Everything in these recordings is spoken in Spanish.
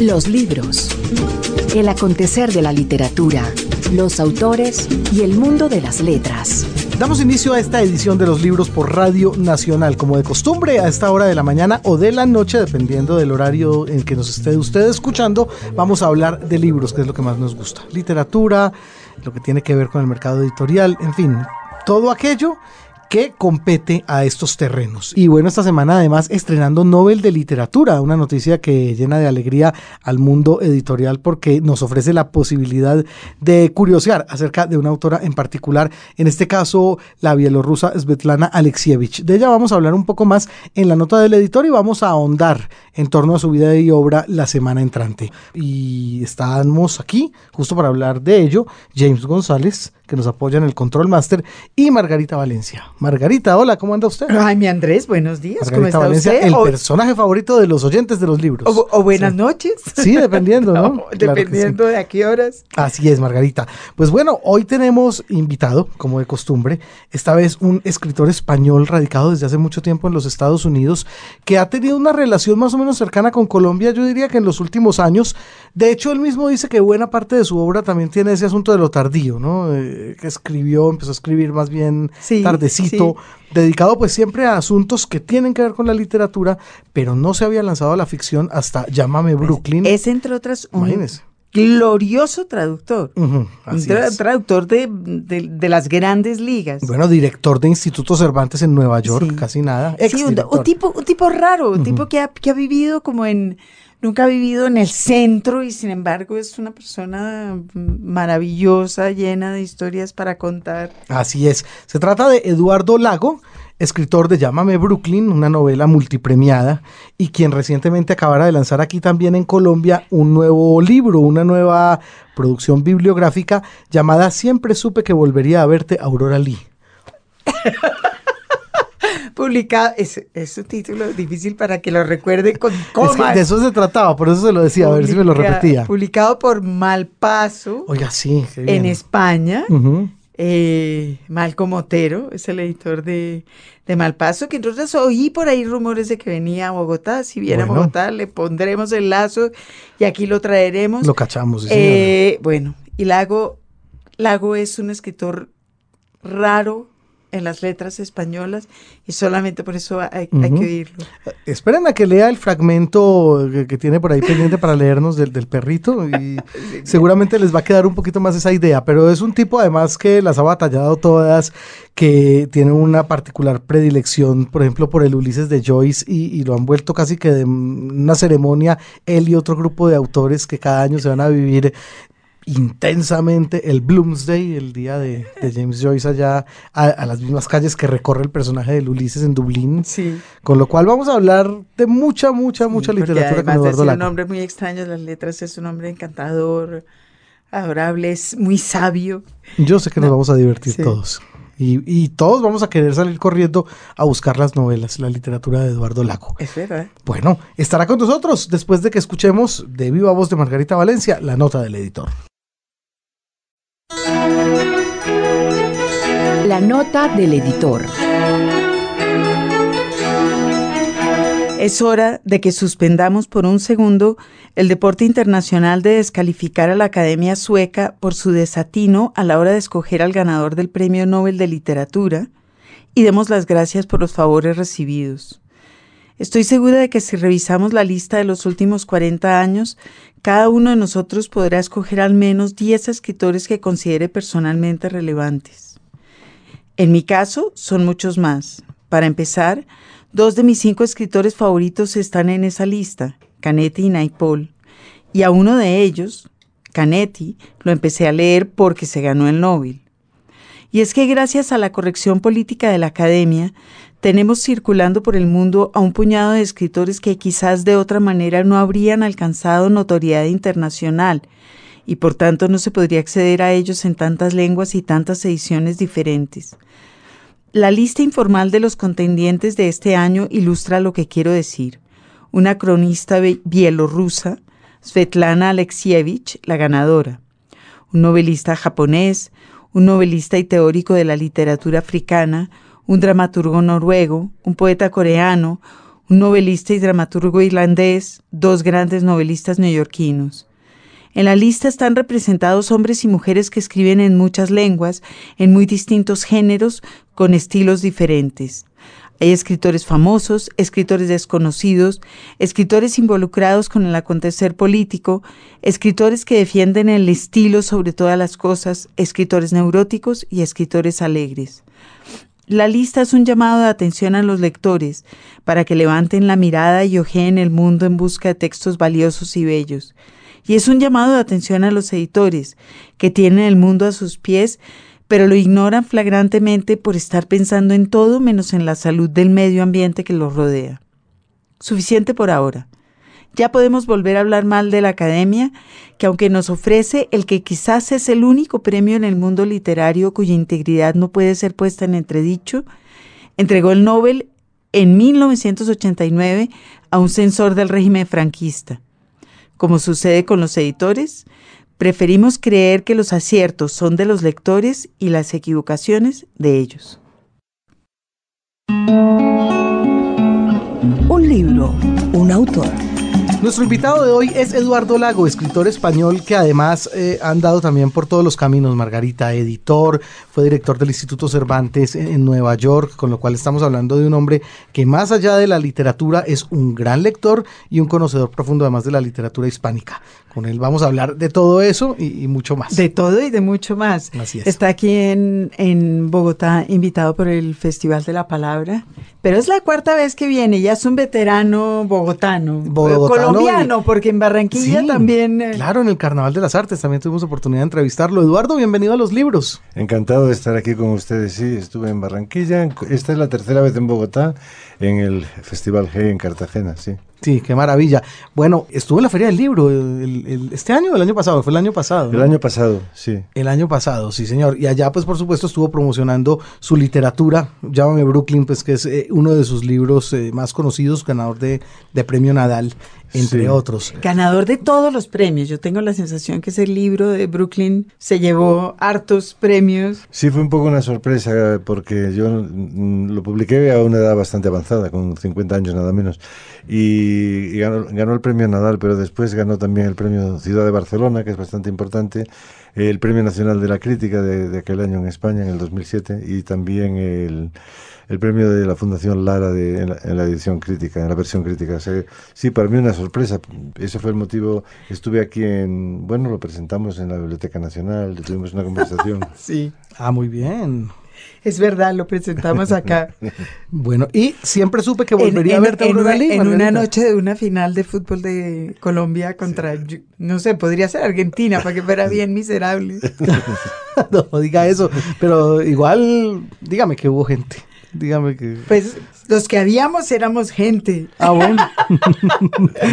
Los libros. El acontecer de la literatura. Los autores y el mundo de las letras. Damos inicio a esta edición de los libros por Radio Nacional, como de costumbre, a esta hora de la mañana o de la noche, dependiendo del horario en que nos esté usted escuchando, vamos a hablar de libros, que es lo que más nos gusta. Literatura, lo que tiene que ver con el mercado editorial, en fin, todo aquello que compete a estos terrenos. Y bueno, esta semana además estrenando Nobel de Literatura, una noticia que llena de alegría al mundo editorial porque nos ofrece la posibilidad de curiosear acerca de una autora en particular, en este caso la bielorrusa Svetlana Alexievich. De ella vamos a hablar un poco más en la nota del editor y vamos a ahondar en torno a su vida y obra la semana entrante. Y estamos aquí justo para hablar de ello, James González, que nos apoya en el Control Master, y Margarita Valencia. Margarita, hola, ¿cómo anda usted? Ay, mi Andrés, buenos días. Margarita ¿Cómo está Valencia, usted? el personaje favorito de los oyentes de los libros. O, buenas noches. Sí, dependiendo, ¿no? dependiendo de a qué horas. Así es, Margarita. Pues bueno, hoy tenemos invitado, como de costumbre, esta vez un escritor español radicado desde hace mucho tiempo en los Estados Unidos, que ha tenido una relación más o menos cercana con Colombia, yo diría que en los últimos años. De hecho, él mismo dice que buena parte de su obra también tiene ese asunto de lo tardío, ¿no? Eh, que escribió, empezó a escribir más bien tardecito, dedicado pues siempre a asuntos que tienen que ver con la literatura, pero no se había lanzado a la ficción hasta Llámame pues, Brooklyn. Es entre otras un glorioso traductor, un traductor de, las grandes ligas. Bueno, director de Instituto Cervantes en Nueva York, casi nada. Sí, un, tipo, un tipo raro, un tipo que que ha vivido como en nunca ha vivido en el centro y sin embargo es una persona maravillosa, llena de historias para contar. Así es. Se trata de Eduardo Lago, escritor de Llámame Brooklyn, una novela multipremiada, y quien recientemente acabara de lanzar aquí también en Colombia un nuevo libro, una nueva producción bibliográfica llamada Siempre supe que volvería a verte, Aurora Lee. publicado, es, es un título difícil para que lo recuerde con comas. de eso se trataba, por eso se lo decía, a ver si me lo repetía. Publicado por Malpaso. Oiga, sí. En España. Eh, Malco Motero es el editor de, de, Malpaso, que entonces oí por ahí rumores de que venía a Bogotá. Si viene a Bogotá, le pondremos el lazo y aquí lo traeremos. Lo cachamos. Eh, bueno, y Lago, Lago es un escritor raro, en las letras españolas y solamente por eso hay, que oírlo. Esperen a que lea el fragmento que, tiene por ahí pendiente para leernos del, del perrito y seguramente les va a quedar un poquito más esa idea, pero es un tipo además que las ha batallado todas, que tiene una particular predilección, por ejemplo, por el Ulises de Joyce y, y lo han vuelto casi que de una ceremonia él y otro grupo de autores que cada año se van a vivir intensamente el Bloomsday, el día de, James Joyce allá a, las mismas calles que recorre el personaje de Ulises en Dublín. Sí. Con lo cual vamos a hablar de mucha, mucha, mucha literatura con Eduardo un nombre muy extraño las letras, es un hombre encantador, adorable, es muy sabio. Yo sé que nos vamos a divertir todos. Y, y, todos vamos a querer salir corriendo a buscar las novelas, la literatura de Eduardo Lago. Es verdad. Bueno, estará con nosotros después de que escuchemos de viva voz de Margarita Valencia la nota del editor. La nota del editor. Es hora de que suspendamos por un segundo el deporte internacional de descalificar a la Academia Sueca por su desatino a la hora de escoger al ganador del Premio Nobel de Literatura y demos las gracias por los favores recibidos. Estoy segura de que si revisamos la lista de los últimos 40 años, cada uno de nosotros podrá escoger al menos 10 escritores que considere personalmente relevantes. En mi caso, son muchos más. Para empezar, dos de mis cinco escritores favoritos están en esa lista, Canetti y Naipaul. Y a uno de ellos, Canetti, lo empecé a leer porque se ganó el Nobel. Y es que gracias a la corrección política de la academia, tenemos circulando por el mundo a un puñado de escritores que quizás de otra manera no habrían alcanzado notoriedad internacional y por tanto no se podría acceder a ellos en tantas lenguas y tantas ediciones diferentes. La lista informal de los contendientes de este año ilustra lo que quiero decir. Una cronista bielorrusa, Svetlana Alexievich, la ganadora. Un novelista japonés, un novelista y teórico de la literatura africana, un dramaturgo noruego, un poeta coreano, un novelista y dramaturgo irlandés, dos grandes novelistas neoyorquinos. En la lista están representados hombres y mujeres que escriben en muchas lenguas, en muy distintos géneros, con estilos diferentes. Hay escritores famosos, escritores desconocidos, escritores involucrados con el acontecer político, escritores que defienden el estilo sobre todas las cosas, escritores neuróticos y escritores alegres. La lista es un llamado de atención a los lectores para que levanten la mirada y ojeen el mundo en busca de textos valiosos y bellos. Y es un llamado de atención a los editores, que tienen el mundo a sus pies, pero lo ignoran flagrantemente por estar pensando en todo menos en la salud del medio ambiente que los rodea. Suficiente por ahora. Ya podemos volver a hablar mal de la academia, que aunque nos ofrece el que quizás es el único premio en el mundo literario cuya integridad no puede ser puesta en entredicho, entregó el Nobel en 1989 a un censor del régimen franquista. Como sucede con los editores, preferimos creer que los aciertos son de los lectores y las equivocaciones de ellos. Un libro, un autor. Nuestro invitado de hoy es Eduardo Lago, escritor español que además eh, ha andado también por todos los caminos. Margarita, editor, fue director del Instituto Cervantes en, Nueva York, con lo cual estamos hablando de un hombre que más allá de la literatura es un gran lector y un conocedor profundo además de la literatura hispánica. Con él vamos a hablar de todo eso y, mucho más. De todo y de mucho más. Así es. Está aquí en, en Bogotá invitado por el Festival de la Palabra, pero es la cuarta vez que viene, ya es un veterano bogotano. Bogotano colombiano, porque en Barranquilla también. Eh, claro, en el Carnaval de las Artes también tuvimos oportunidad de entrevistarlo. Eduardo, bienvenido a los libros. Encantado de estar aquí con ustedes. Sí, estuve en Barranquilla. Esta es la tercera vez en Bogotá, en el Festival G en Cartagena, sí. Sí, qué maravilla. Bueno, estuvo en la Feria del Libro este año o el año pasado, fue el año pasado. El año pasado, sí. El año pasado, sí, señor. Y allá, pues, por supuesto, estuvo promocionando su literatura, Llámame Brooklyn, pues, que es eh, uno de sus libros eh, más conocidos, ganador de, de premio Nadal entre otros. Ganador de todos los premios. Yo tengo la sensación que ese libro de Brooklyn se llevó hartos premios. Sí, fue un poco una sorpresa porque yo mm, lo publiqué a una edad bastante avanzada, con 50 años nada menos. Y, ganó, el premio Nadal, pero después ganó también el premio Ciudad de Barcelona, que es bastante importante, el premio Nacional de la Crítica de, aquel año en España, en el 2007, y también el premio de la Fundación Lara de, en, la, edición crítica, en la versión crítica. sí, para mí una sorpresa. Ese fue el motivo. Estuve aquí en, bueno, lo presentamos en la Biblioteca Nacional, tuvimos una conversación. sí. Ah, muy bien. Es verdad, lo presentamos acá. bueno, y siempre supe que volvería a verte en, una, en una noche de una final de fútbol de Colombia contra, no sé, podría ser Argentina, para que fuera bien miserable. no, diga eso, pero igual, dígame que hubo gente. Dígame que. Pues los que habíamos éramos gente. Ah, bueno.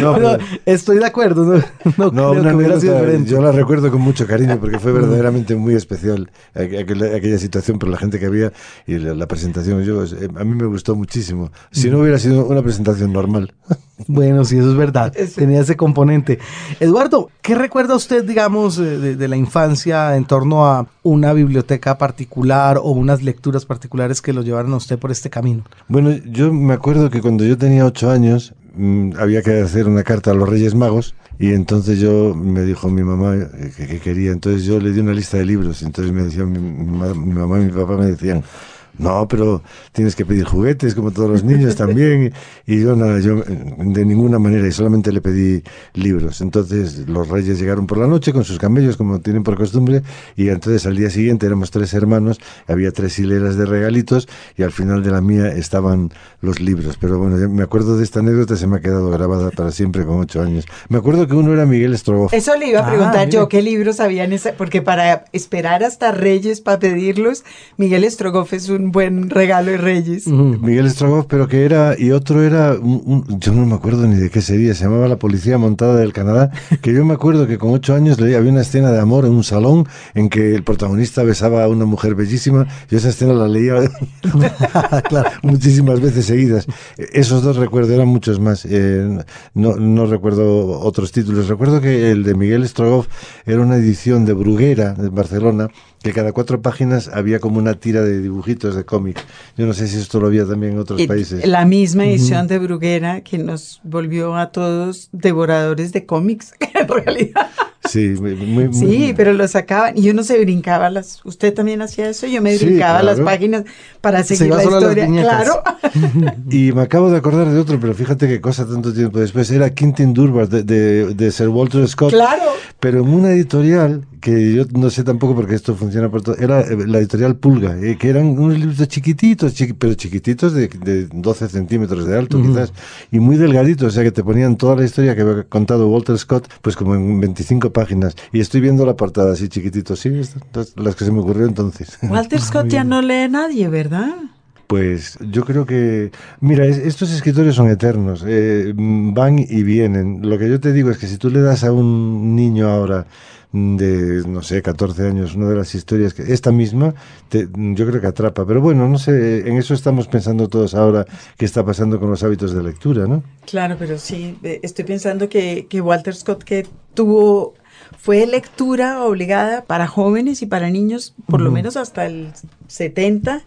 no, estoy de acuerdo. No, no, hubiera sido diferente. Yo la recuerdo con mucho cariño porque fue verdaderamente muy especial aquella, situación por la gente que había y la, presentación. Yo, eh, a mí me gustó muchísimo. Si no hubiera sido una presentación normal. Bueno, sí, eso es verdad. Tenía ese componente. Eduardo, ¿qué recuerda usted, digamos, de, de, la infancia en torno a una biblioteca particular o unas lecturas particulares que lo llevaron a usted por este camino? Bueno, yo me acuerdo que cuando yo tenía ocho años mm, había que hacer una carta a los Reyes Magos y entonces yo me dijo mi mamá que, quería, entonces yo le di una lista de libros, entonces me decían mi, mi mamá y mi papá me decían no, pero tienes que pedir juguetes como todos los niños también. Y yo nada, yo de ninguna manera, y solamente le pedí libros. Entonces los reyes llegaron por la noche con sus camellos, como tienen por costumbre, y entonces al día siguiente éramos tres hermanos, había tres hileras de regalitos, y al final de la mía estaban los libros. Pero bueno, me acuerdo de esta anécdota, se me ha quedado grabada para siempre con ocho años. Me acuerdo que uno era Miguel Strogoff. Eso le iba a preguntar ah, yo, ¿qué libros habían? Porque para esperar hasta Reyes para pedirlos, Miguel Strogoff es un buen regalo de Reyes. Miguel Strogoff, pero que era, y otro era, yo no me acuerdo ni de qué sería, se llamaba La Policía Montada del Canadá, que yo me acuerdo que con ocho años había una escena de amor en un salón en que el protagonista besaba a una mujer bellísima, y esa escena la leía muchísimas veces seguidas. Esos dos recuerdo, eran muchos más, eh, no, no recuerdo otros títulos. Recuerdo que el de Miguel Strogoff era una edición de Bruguera, de Barcelona, que cada cuatro páginas había como una tira de dibujitos de cómic. Yo no sé si esto lo había también en otros países. La misma edición de Bruguera que nos volvió a todos devoradores de cómics, en realidad. Sí, muy, sí, pero lo sacaban y uno se brincaba las. Usted también hacía eso, yo me brincaba las páginas para seguir la historia, claro. y me acabo de acordar de otro, pero fíjate qué cosa tanto tiempo después era Quintin Durbar de, de, de Sir Walter Scott. Claro. Pero en una editorial que yo no sé tampoco porque esto funciona por todo, era eh, la editorial Pulga, eh, que eran unos libros chiquititos, pero chiquititos de, de, 12 centímetros de alto quizás, y muy delgaditos, o sea que te ponían toda la historia que había contado Walter Scott, pues como en 25 páginas. Y estoy viendo la portada así chiquitito, sí, las que se me ocurrió entonces. Walter Scott ya no lee nadie, ¿verdad? Pues yo creo que, mira, estos escritores son eternos, eh, van y vienen. Lo que yo te digo es que si tú le das a un niño ahora de, no sé, 14 años, una de las historias que esta misma, yo creo que atrapa. Pero bueno, no sé, en eso estamos pensando todos ahora qué está pasando con los hábitos de lectura, ¿no? Claro, pero sí, estoy pensando que, que Walter Scott, que tuvo fue lectura obligada para jóvenes y para niños, por lo menos hasta el 70,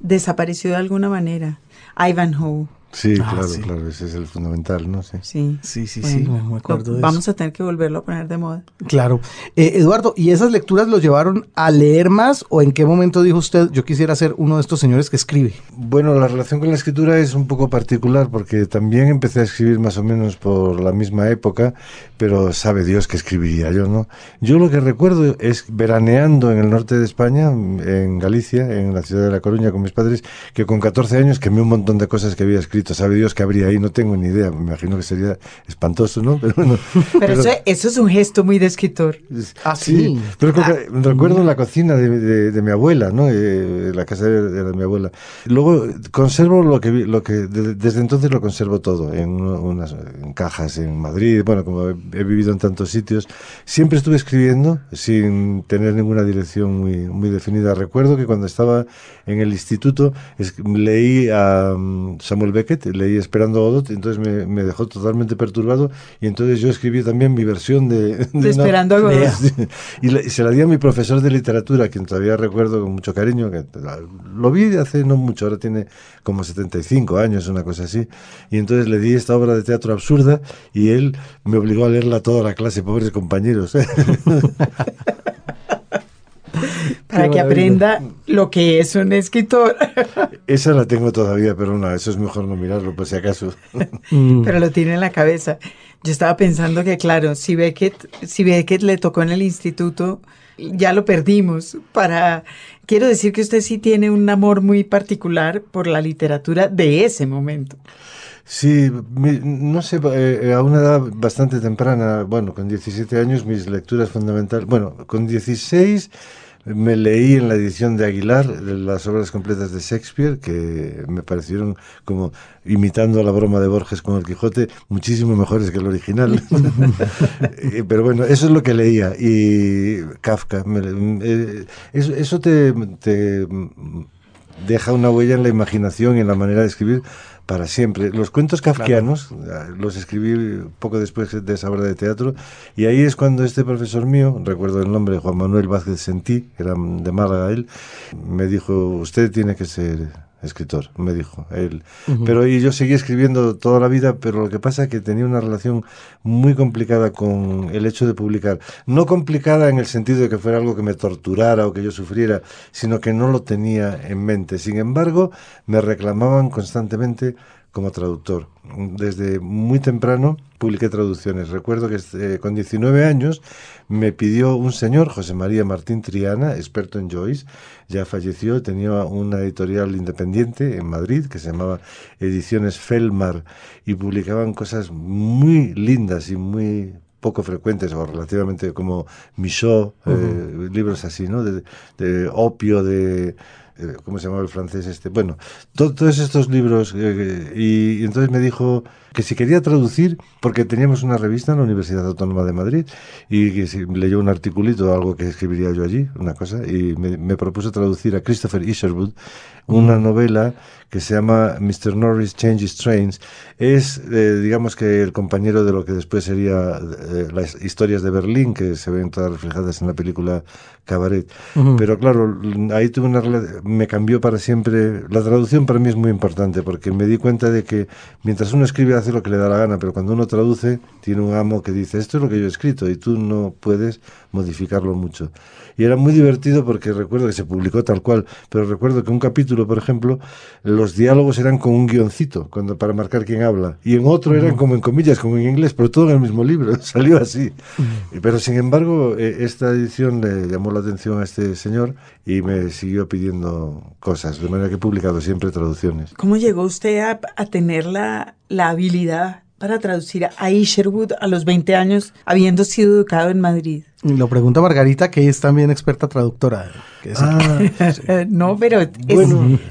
desapareció de alguna manera. Ivanhoe. Sí, ah, claro, claro, ese es el fundamental, ¿no? Sí, sí, sí, sí, sí me acuerdo de Vamos a tener que volverlo a poner de moda. Claro. Eh, Eduardo, ¿y esas lecturas lo llevaron a leer más o en qué momento dijo usted, yo quisiera ser uno de estos señores que escribe? Bueno, la relación con la escritura es un poco particular porque también empecé a escribir más o menos por la misma época, pero sabe Dios que escribiría yo, ¿no? Yo lo que recuerdo es veraneando en el norte de España, en Galicia, en la ciudad de La Coruña con mis padres, que con 14 años quemé un montón de cosas que había escrito sabe Dios que habría ahí, no tengo ni idea, me imagino que sería espantoso, ¿no? Pero bueno. Pero, eso, es un gesto muy de escritor. Ah, sí. Pero ah. recuerdo la cocina de, mi abuela, ¿no? Eh, la casa de, mi abuela. Luego conservo lo que, lo que desde entonces lo conservo todo, en unas cajas en Madrid, bueno, como he, vivido en tantos sitios, siempre estuve escribiendo sin tener ninguna dirección muy, muy definida. Recuerdo que cuando estaba en el instituto leí a mm, Samuel Beckett leí Esperando a Godot, entonces me, dejó totalmente perturbado y entonces yo escribí también mi versión de... Esperando a Godot. Y, se la di a mi profesor de literatura, quien todavía recuerdo con mucho cariño, que lo vi hace no mucho, ahora tiene como 75 años, una cosa así, y entonces le di esta obra de teatro absurda y él me obligó a leerla toda la clase, pobres compañeros. para que aprenda lo que es un escritor. Esa la tengo todavía, pero no, eso es mejor no mirarlo por si acaso. Mm. pero lo tiene en la cabeza. Yo estaba pensando que, claro, si Beckett, si Beckett le tocó en el instituto, ya lo perdimos. Para, quiero decir que usted sí tiene un amor muy particular por la literatura de ese momento. Sí, no sé, eh, a una edad bastante temprana, bueno, con 17 años mis lecturas fundamentales, bueno, con 16 me leí en la edición de Aguilar las obras completas de Shakespeare, que me parecieron como imitando a la broma de Borges con el Quijote, muchísimo mejores que el original. Eh, pero bueno, eso es lo que leía. Y Kafka, eh, eso, te, te deja una huella en la imaginación y en la manera de escribir para siempre. Los cuentos kafkianos ah, los escribí poco después de esa obra de teatro y ahí es cuando este profesor mío, recuerdo el nombre, Juan Manuel Vázquez Sentí, era de Málaga él, me dijo, usted tiene que ser escritor, me dijo él. Pero y yo seguí escribiendo toda la vida, pero lo que pasa es que tenía una relación muy complicada con el hecho de publicar. No complicada en el sentido de que fuera algo que me torturara o que yo sufriera, sino que no lo tenía en mente. Sin embargo, me reclamaban constantemente como traductor. Desde muy temprano publiqué traducciones. Recuerdo que eh, con 19 años me pidió un señor, José María Martín Triana, experto en Joyce, ya falleció, tenía una editorial independiente en Madrid que se llamaba Ediciones Felmar y publicaban cosas muy lindas y muy poco frecuentes o relativamente como Michaud, eh, libros así, ¿no? de opio, de ¿cómo se llamaba el francés este? Bueno, todos estos libros, eh, y, entonces me dijo que si quería traducir, porque teníamos una revista en la Universidad Autónoma de Madrid y que si leyó un articulito, algo que escribiría yo allí, una cosa, y me, me propuso traducir a Christopher Isherwood una novela que se llama Mr. Norris Changes Trains. Es, eh, digamos que, el compañero de lo que después sería eh, las historias de Berlín, que se ven todas reflejadas en la película Cabaret. Pero claro, ahí tuve una me cambió para siempre. La traducción para mí es muy importante porque me di cuenta de que mientras uno escribe hace lo que le da la gana, pero cuando uno traduce tiene un amo que dice esto es lo que yo he escrito y tú no puedes modificarlo mucho. Y era muy divertido porque recuerdo que se publicó tal cual, pero recuerdo que un capítulo, por ejemplo, los diálogos eran con un guioncito cuando, para marcar quién habla, y en otro eran como en comillas, como en inglés, pero todo en el mismo libro, salió así. Pero sin embargo, eh, esta edición le llamó la atención a este señor y me siguió pidiendo cosas, de manera que he publicado siempre traducciones. ¿Cómo llegó usted a, a tener la, la habilidad para traducir a Isherwood a los 20 años, habiendo sido educado en Madrid? Lo pregunta Margarita, que es también experta traductora. Ah, no, pero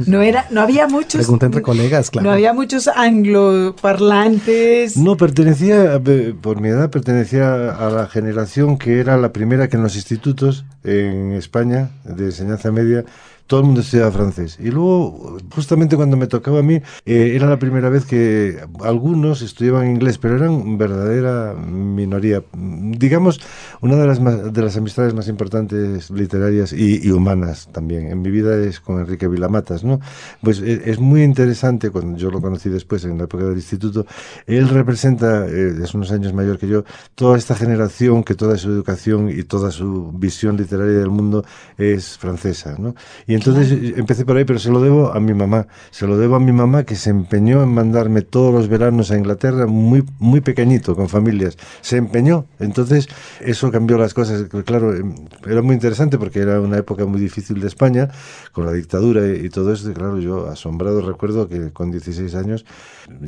no era, no había muchos. Pregunta entre colegas, claro. No había muchos angloparlantes. No, pertenecía, por mi edad, pertenecía a la generación que era la primera que en los institutos en España de enseñanza media todo el mundo estudiaba francés. Y luego, justamente cuando me tocaba a mí, eh, era la primera vez que algunos estudiaban inglés, pero eran verdadera minoría. Digamos, una de las, de las amistades más importantes literarias y, humanas también en mi vida es con Enrique Vilamatas, ¿no? Pues eh, es muy interesante, cuando yo lo conocí después, en la época del instituto, él representa, eh, es unos años mayor que yo, toda esta generación que toda su educación y toda su visión literaria del mundo es francesa, ¿no? Y entonces eh, empecé por ahí, pero se lo debo a mi mamá. Se lo debo a mi mamá que se empeñó en mandarme todos los veranos a Inglaterra muy, muy pequeñito, con familias. Se empeñó. Entonces eso cambió las cosas. Claro, em, era muy interesante porque era una época muy difícil de España, con la dictadura y, todo eso. Y claro, yo asombrado recuerdo que con 16 años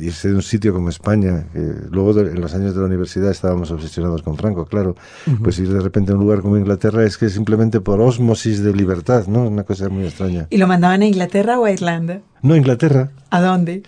irse de un sitio como España, que luego en los años de la universidad estábamos obsesionados con Franco, claro, pues ir de repente a un lugar como Inglaterra es que simplemente por osmosis de libertad, ¿no? Una cosa muy extraña. ¿Y lo mandaban a Inglaterra o a Irlanda? No, Inglaterra. ¿A dónde?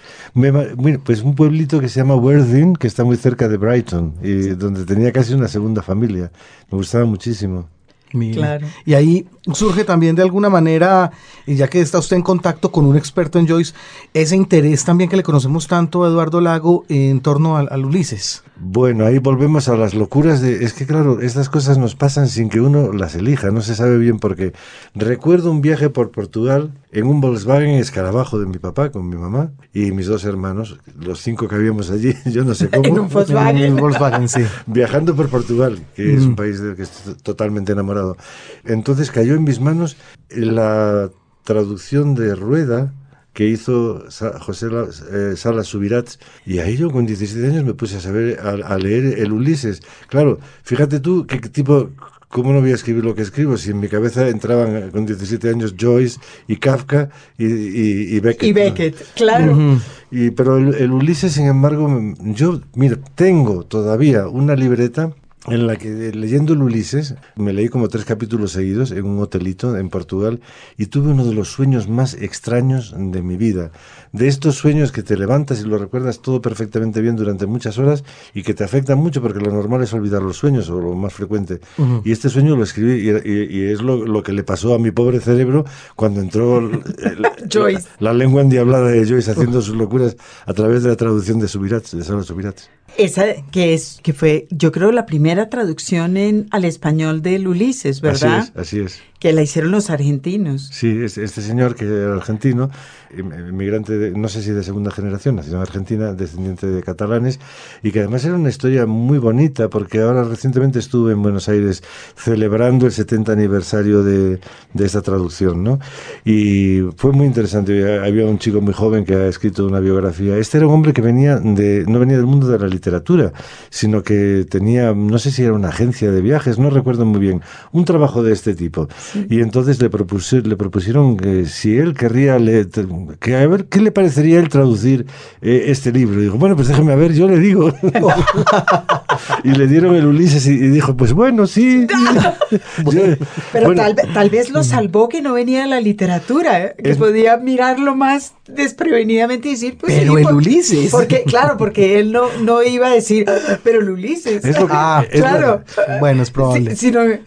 pues un pueblito que se llama Worthing, que está muy cerca de Brighton, y donde tenía casi una segunda familia. Me gustaba muchísimo. Claro. Y ahí surge también de alguna manera, ya que está usted en contacto con un experto en Joyce, ese interés también que le conocemos tanto a Eduardo Lago en torno al Ulises. Bueno, ahí volvemos a las locuras de... Es que claro, estas cosas nos pasan sin que uno las elija, no se sabe bien por qué. Recuerdo un viaje por Portugal en un Volkswagen escarabajo de mi papá con mi mamá y mis dos hermanos, los cinco que habíamos allí, yo no sé cómo. en un Volkswagen. sí. Viajando por Portugal, que es un mm. país del que estoy totalmente enamorado. Entonces cayó en mis manos la traducción de Rueda que hizo José eh, Salas Subirats. Y ahí yo con 17 años me puse a saber, a, leer el Ulises. Claro, fíjate tú qué tipo, ¿cómo no voy a escribir lo que escribo? Si en mi cabeza entraban eh, con 17 años Joyce y Kafka y, y, Beckett. Y Beckett, claro. y, pero el, Ulises, sin embargo, yo, mira, tengo todavía una libreta en la que leyendo el Ulises me leí como tres capítulos seguidos en un hotelito en Portugal y tuve uno de los sueños más extraños de mi vida. De estos sueños que te levantas y lo recuerdas todo perfectamente bien durante muchas horas y que te afectan mucho porque lo normal es olvidar los sueños o lo más frecuente. Y este sueño lo escribí y, es lo, que le pasó a mi pobre cerebro cuando entró la, lengua endiablada de Joyce haciendo sus locuras a través de la traducción de Subirats, de Sala Subirats. Esa que es que fue, yo creo, la primera traducción en al español del Ulises, ¿verdad? Así es, así es. Que la hicieron los argentinos. Sí, este señor que era argentino, inmigrante, no sé si de segunda generación, nacido en Argentina, descendiente de catalanes, y que además era una historia muy bonita, porque ahora recientemente estuve en Buenos Aires celebrando el 70 aniversario de, de esta traducción, ¿no? Y fue muy interesante. Había un chico muy joven que ha escrito una biografía. Este era un hombre que venía de, no venía del mundo de la literatura, sino que tenía, no sé si era una agencia de viajes, no recuerdo muy bien, un trabajo de este tipo Y entonces le, propusieron, le propusieron que si él querría, le, que a ver, ¿qué le parecería él traducir eh, este libro? Y dijo, bueno, pues déjeme a ver, yo le digo. y le dieron el Ulises y, dijo, pues bueno, sí. Pero tal, tal, vez lo salvó que no venía de la literatura, ¿eh? que podía mirarlo más desprevenidamente y decir, pues pero el Ulises. Porque, claro, porque él no, no iba a decir, pero el Ulises. ah, claro. Bueno, es probable.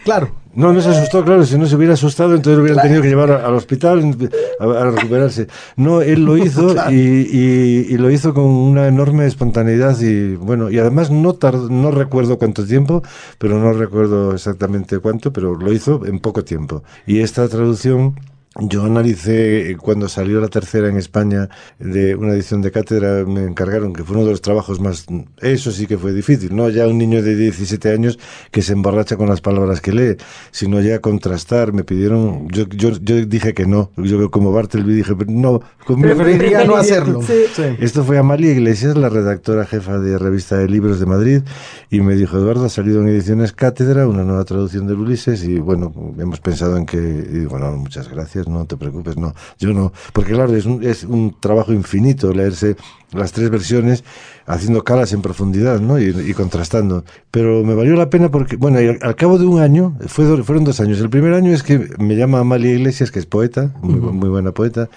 claro. No, no se asustó, claro, si no se hubiera asustado, entonces lo hubieran tenido que llevar al hospital a, recuperarse. No, él lo hizo y, y, lo hizo con una enorme espontaneidad y bueno, y además no no recuerdo cuánto tiempo, pero no recuerdo exactamente cuánto, pero lo hizo en poco tiempo. Y esta traducción yo analicé eh, cuando salió la tercera en España de una edición de cátedra, me encargaron que fue uno de los trabajos más. Eso sí que fue difícil, no ya un niño de 17 años que se emborracha con las palabras que lee, sino ya contrastar. Me pidieron. Yo, yo, yo dije que no. Yo, como Bartleby, dije, no. Preferiría no hacerlo. Esto fue Amalia Iglesias, la redactora jefa de Revista de Libros de Madrid, y me dijo: Eduardo, ha salido en ediciones cátedra una nueva traducción del Ulises, y bueno, hemos pensado en que. Y digo, no, muchas gracias no te preocupes, no, yo no, porque claro, es un, es un trabajo infinito leerse las tres versiones haciendo calas en profundidad ¿no? y, contrastando. Pero me valió la pena porque, bueno, al, cabo de un año, fue, fueron dos años. El primer año es que me llama Amalia Iglesias, que es poeta, muy, muy buena poeta,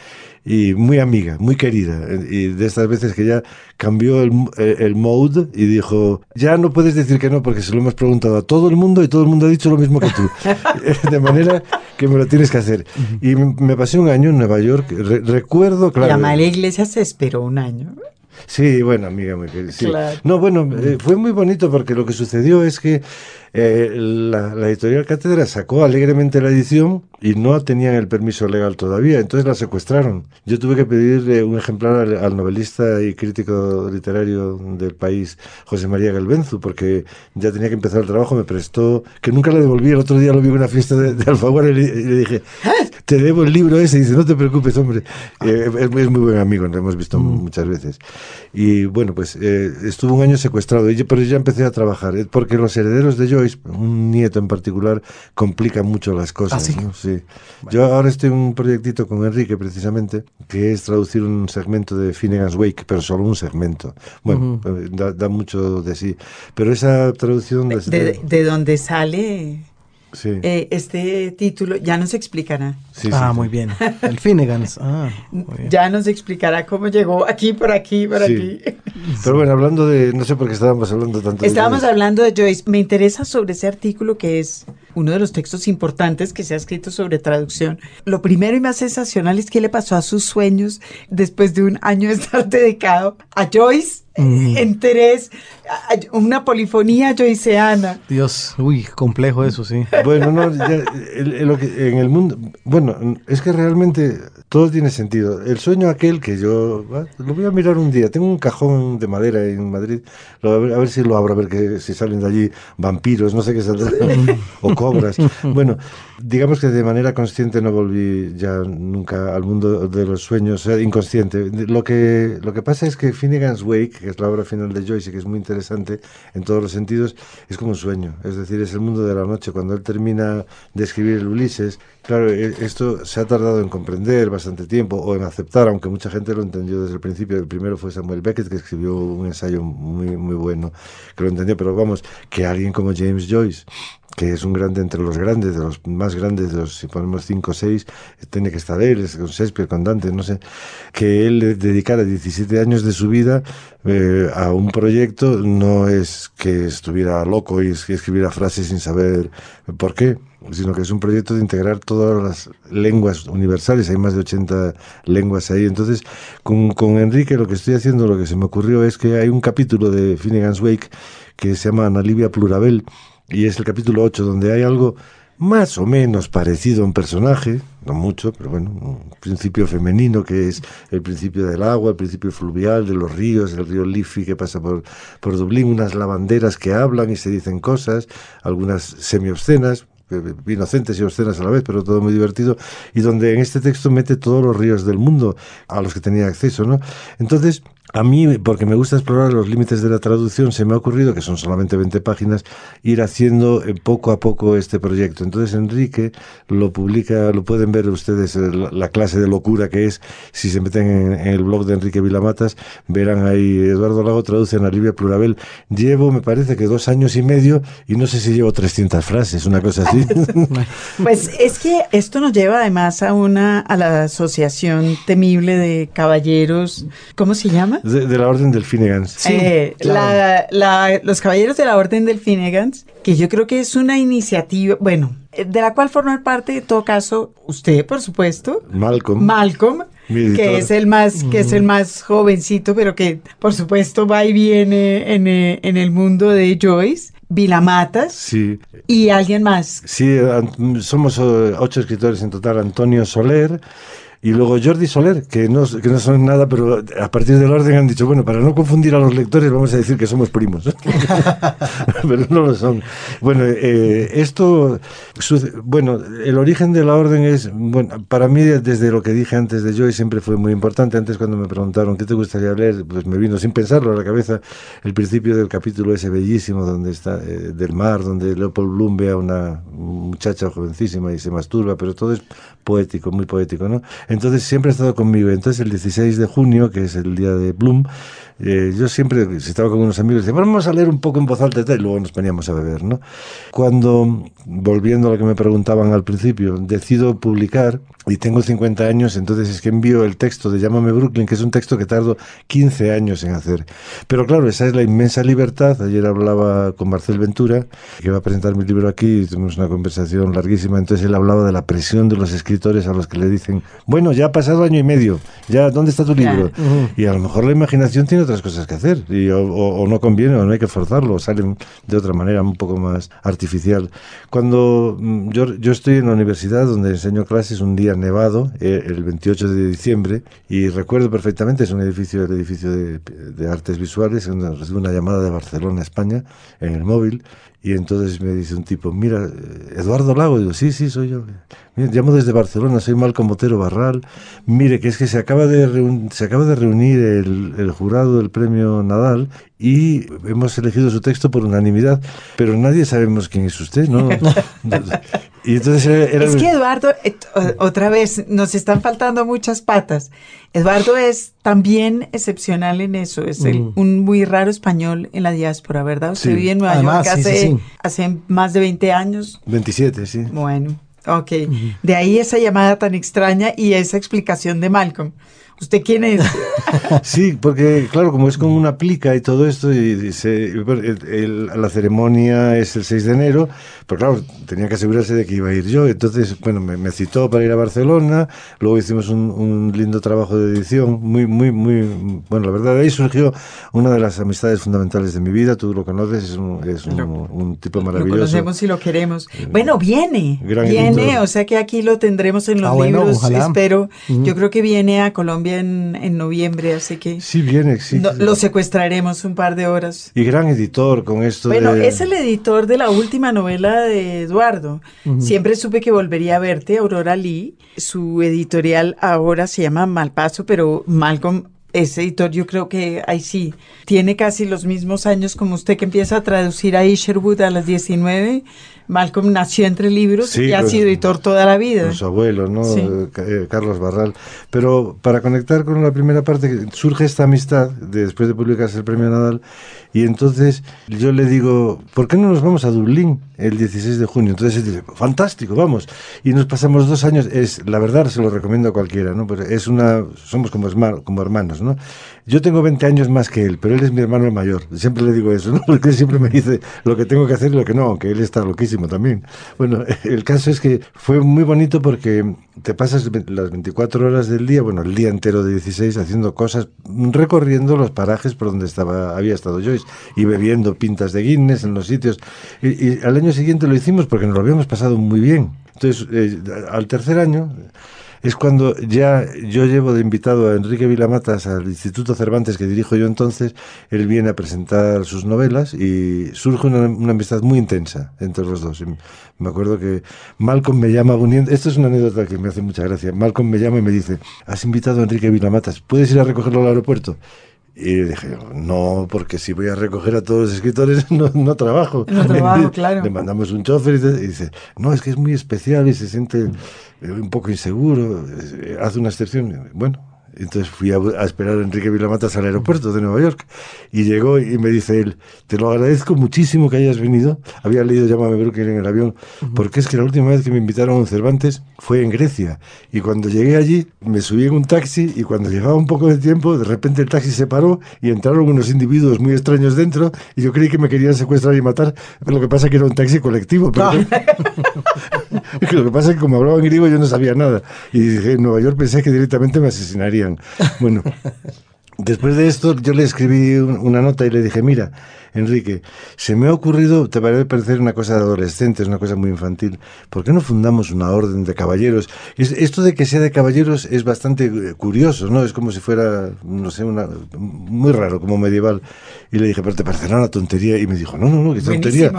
y muy amiga, muy querida. Y de estas veces que ya cambió el, el, mode y dijo, ya no puedes decir que no porque se lo hemos preguntado a todo el mundo y todo el mundo ha dicho lo mismo que tú. de manera que me lo tienes que hacer. Y me pasé un año en Nueva York. recuerdo, claro. La Amalia Iglesias se esperó un año. Sí, bueno, amiga, muy querida. No, bueno, eh, fue muy bonito porque lo que sucedió es que eh, la, editorial Cátedra sacó alegremente la edición y no tenían el permiso legal todavía, entonces la secuestraron. Yo tuve que pedirle un ejemplar al, novelista y crítico literario del país, José María Galbenzu, porque ya tenía que empezar el trabajo, me prestó, que nunca le devolví, el otro día lo vi en una fiesta de, Alfaguara y le, dije, te debo el libro ese, y dice, no te preocupes, hombre, eh, es, muy buen amigo, lo hemos visto mm. muchas veces. Y bueno, pues eh, estuvo un año secuestrado, pero ya empecé a trabajar, porque los herederos de Un nieto en particular, complica mucho las cosas. ¿Ah, sí? Yo ahora estoy en un proyectito con Enrique, precisamente, que es traducir un segmento de Finnegan's Wake, pero solo un segmento. Bueno, eh, da, mucho de sí. Pero esa traducción... De, de, de donde sale... Eh, este título ya nos explicará. ah, muy bien. El Finnegans. Ah, ya nos explicará cómo llegó aquí, por aquí, por aquí. Pero bueno, hablando de, no sé por qué estábamos hablando tanto. Estábamos hablando de Joyce. Me interesa sobre ese artículo que es uno de los textos importantes que se ha escrito sobre traducción. Lo primero y más sensacional es qué le pasó a sus sueños después de un año de estar dedicado a Joyce en tres, una polifonía joyceana. Dios, uy, complejo eso, sí. Bueno, no, lo que, en el mundo, bueno, es que realmente todo tiene sentido. El sueño aquel que yo, lo voy a mirar un día, tengo un cajón de madera en Madrid, a, ver, si lo abro, a ver que, si salen de allí vampiros, no sé qué saldrá, o cobras. Bueno, digamos que de manera consciente no volví ya nunca al mundo de los sueños, inconsciente. Lo que, lo que pasa es que Finnegan's Wake, que es la obra final de Joyce, que es muy interesante en todos los sentidos, es como un sueño. Es decir, es el mundo de la noche. Cuando él termina de escribir el Ulises, claro, e, esto se ha tardado en comprender bastante tiempo o en aceptar, aunque mucha gente lo entendió desde el principio. El primero fue Samuel Beckett, que escribió un ensayo muy, muy bueno, que lo entendió, pero vamos, que alguien como James Joyce que es un grande entre los grandes, de los más grandes, de los, si ponemos cinco o seis, tiene que estar él, con Shakespeare, con Dante, no sé, que él dedicara 17 años de su vida eh, a un proyecto no es que estuviera loco y que escribiera frases sin saber por qué, sino que es un proyecto de integrar todas las lenguas universales, hay más de 80 lenguas ahí. Entonces, con, con Enrique lo que estoy haciendo, lo que se me ocurrió es que hay un capítulo de Finnegan's Wake que se llama Analivia Plurabel, y es el capítulo 8 donde hay algo más o menos parecido a un personaje, no mucho, pero bueno, un principio femenino que es el principio del agua, el principio fluvial de los ríos, el río Liffey que pasa por, por Dublín, unas lavanderas que hablan y se dicen cosas, algunas semi-obscenas, inocentes y obscenas a la vez, pero todo muy divertido, y donde en este texto mete todos los ríos del mundo a los que tenía acceso, ¿no? Entonces, a mí, porque me gusta explorar los límites de la traducción, se me ha ocurrido, que son solamente 20 páginas, ir haciendo eh, poco a poco este proyecto. Entonces Enrique lo publica, lo pueden ver ustedes, eh, la clase de locura que es, si se meten en, el blog de Enrique Vilamatas, verán ahí, Eduardo Lago traduce en Alivia Plurabel. Llevo, me parece que dos años y medio, y no sé si llevo 300 frases, una cosa así. pues es que esto nos lleva además a una, a la asociación temible de caballeros, ¿cómo se llama? De, la Orden del Finnegan's. Eh, los Caballeros de la Orden del Finnegan's, que yo creo que es una iniciativa, bueno, de la cual forma parte, en todo caso, usted, por supuesto. Malcolm. Malcolm. Que es el más, que es el más jovencito, pero que por supuesto va y viene en, eh, en el mundo de Joyce. Vilamatas. Sí. Y alguien más. Sí, somos ocho escritores en total. Antonio Soler, y luego Jordi Soler, que no, que no son nada, pero a partir del orden han dicho, bueno, para no confundir a los lectores vamos a decir que somos primos. pero no lo son. Bueno, eh, esto, bueno, el origen de la orden es, bueno, para mí desde lo que dije antes de Joy siempre fue muy importante. Antes cuando me preguntaron qué te gustaría leer, pues me vino sin pensarlo a la cabeza el principio del capítulo ese bellísimo donde está, eh, del mar, donde Leopold Bloom ve a una muchacha jovencísima y se masturba, pero todo es poético, muy poético, ¿no? Entonces siempre ha estado conmigo. Entonces el 16 de junio, que es el día de Bloom, eh, yo siempre, si estaba con unos amigos, decía, vamos a leer un poco en voz alta y luego nos poníamos a beber, ¿no? Cuando, volviendo a lo que me preguntaban al principio, decido publicar y tengo 50 años, entonces es que envío el texto de Llámame Brooklyn, que es un texto que tardo 15 años en hacer. Pero claro, esa es la inmensa libertad. Ayer hablaba con Marcel Ventura, que va a presentar mi libro aquí, y tuvimos una conversación larguísima, entonces él hablaba de la presión de los escritores a los que le dicen, bueno, ya ha pasado año y medio, ya, ¿dónde está tu libro? Y a lo mejor la imaginación tiene otras cosas que hacer, y, o, no conviene, o no hay que forzarlo, o salen de otra manera un poco más artificial. Cuando mm, yo, yo estoy en la universidad donde enseño clases un día nevado, eh, el 28 de diciembre, y recuerdo perfectamente, es un edificio, el edificio de, de artes visuales, recibo una llamada de Barcelona, España, en el móvil, y entonces me dice un tipo, mira, Eduardo Lago, digo, sí, sí, soy yo. llamo desde Barcelona, soy Malcom Motero Barral. Mire, que es que se acaba de, se acaba de reunir el, el, jurado del premio Nadal y hemos elegido su texto por unanimidad, pero nadie sabemos quién es usted, ¿no? y entonces Es que Eduardo, eh, otra vez, nos están faltando muchas patas. Eduardo es también excepcional en eso, es mm. un muy raro español en la diáspora, ¿verdad? Usted vive en Nueva York hace, hace más de 20 años. 27, sí. Bueno, ok. De ahí esa llamada tan extraña y esa explicación de Malcolm. ¿Usted quién es? sí, porque claro, como es con una plica y todo esto, y, dice la ceremonia es el 6 de enero, pero claro, tenía que asegurarse de que iba a ir yo. Entonces, bueno, me, citó para ir a Barcelona, luego hicimos un, lindo trabajo de edición, muy, muy, muy, bueno, la verdad, de ahí surgió una de las amistades fundamentales de mi vida, tú lo conoces, es un, es un, tipo maravilloso. Lo conocemos y lo queremos. Eh, bueno, viene, viene, o sea que aquí lo tendremos en los ah, libros, espero. Yo creo que viene a Colombia en, noviembre, así que... Sí, viene, sí. lo secuestraremos un par de horas. Y gran editor con esto Bueno, es el editor de la última novela de Eduardo. Siempre supe que volvería a verte, Aurora Lee. Su editorial ahora se llama Malpaso, pero Malcolm ese editor yo creo que ahí sí, tiene casi los mismos años como usted que empieza a traducir a Isherwood a las 19 Malcolm nació entre libros y ha sido editor toda la vida. Su abuelo, ¿no? Eh, Carlos Barral. Pero para conectar con la primera parte, surge esta amistad después de publicarse el premio Nadal y entonces yo le digo, ¿por qué no nos vamos a Dublín el 16 de junio? Entonces él dice, fantástico, vamos. Y nos pasamos dos años, es la verdad, se lo recomiendo a cualquiera, ¿no? Pero es una, somos como, como hermanos, ¿no? Yo tengo 20 años más que él, pero él es mi hermano mayor. Siempre le digo eso, ¿no? Porque siempre me dice lo que tengo que hacer y lo que no, aunque él está loquísimo también. Bueno, el caso es que fue muy bonito porque te pasas las 24 horas del día, bueno, el día entero de 16 haciendo cosas, recorriendo los parajes por donde estaba, había estado Joyce y bebiendo pintas de Guinness en los sitios. Y, al año siguiente lo hicimos porque nos lo habíamos pasado muy bien. Entonces, eh, al tercer año es cuando ya yo llevo de invitado a Enrique Vilamatas al Instituto Cervantes que dirijo yo entonces, él viene a presentar sus novelas y surge una, amistad muy intensa entre los dos. me acuerdo que Malcolm me llama, esto es una anécdota que me hace mucha gracia, Malcolm me llama y me dice, has invitado a Enrique Vilamatas, ¿puedes ir a recogerlo al aeropuerto? Y dije, no, porque si voy a recoger a todos los escritores, no, no trabajo. No trabajo, claro. Le mandamos un chofer y, dice, no, es que es muy especial y se siente eh, un poco inseguro, eh, hace una excepción. Bueno, entonces fui a, esperar a Enrique Vilamatas al aeropuerto de Nueva York y llegó y me dice él, te lo agradezco muchísimo que hayas venido. Había leído Llámame Brooklyn en el avión, porque es que la última vez que me invitaron a Cervantes fue en Grecia. Y cuando llegué allí, me subí en un taxi y cuando llevaba un poco de tiempo, de repente el taxi se paró y entraron unos individuos muy extraños dentro y yo creí que me querían secuestrar y matar. Pero lo que pasa es que era un taxi colectivo. Pero lo que pasa es que como hablaba en griego yo no sabía nada. Y dije, en Nueva York pensé que directamente me asesinarían. Bueno, después de esto yo le escribí una nota y le dije, mira, Enrique, se me ha ocurrido, te parece parecer una cosa de adolescentes, una cosa muy infantil, ¿por qué no fundamos una orden de caballeros? Esto de que sea de caballeros es bastante eh, curioso, ¿no? Es como si fuera, no sé, una, muy raro, como medieval. Y le dije, pero te parecerá una tontería. Y me dijo, no, no, no, que tontería.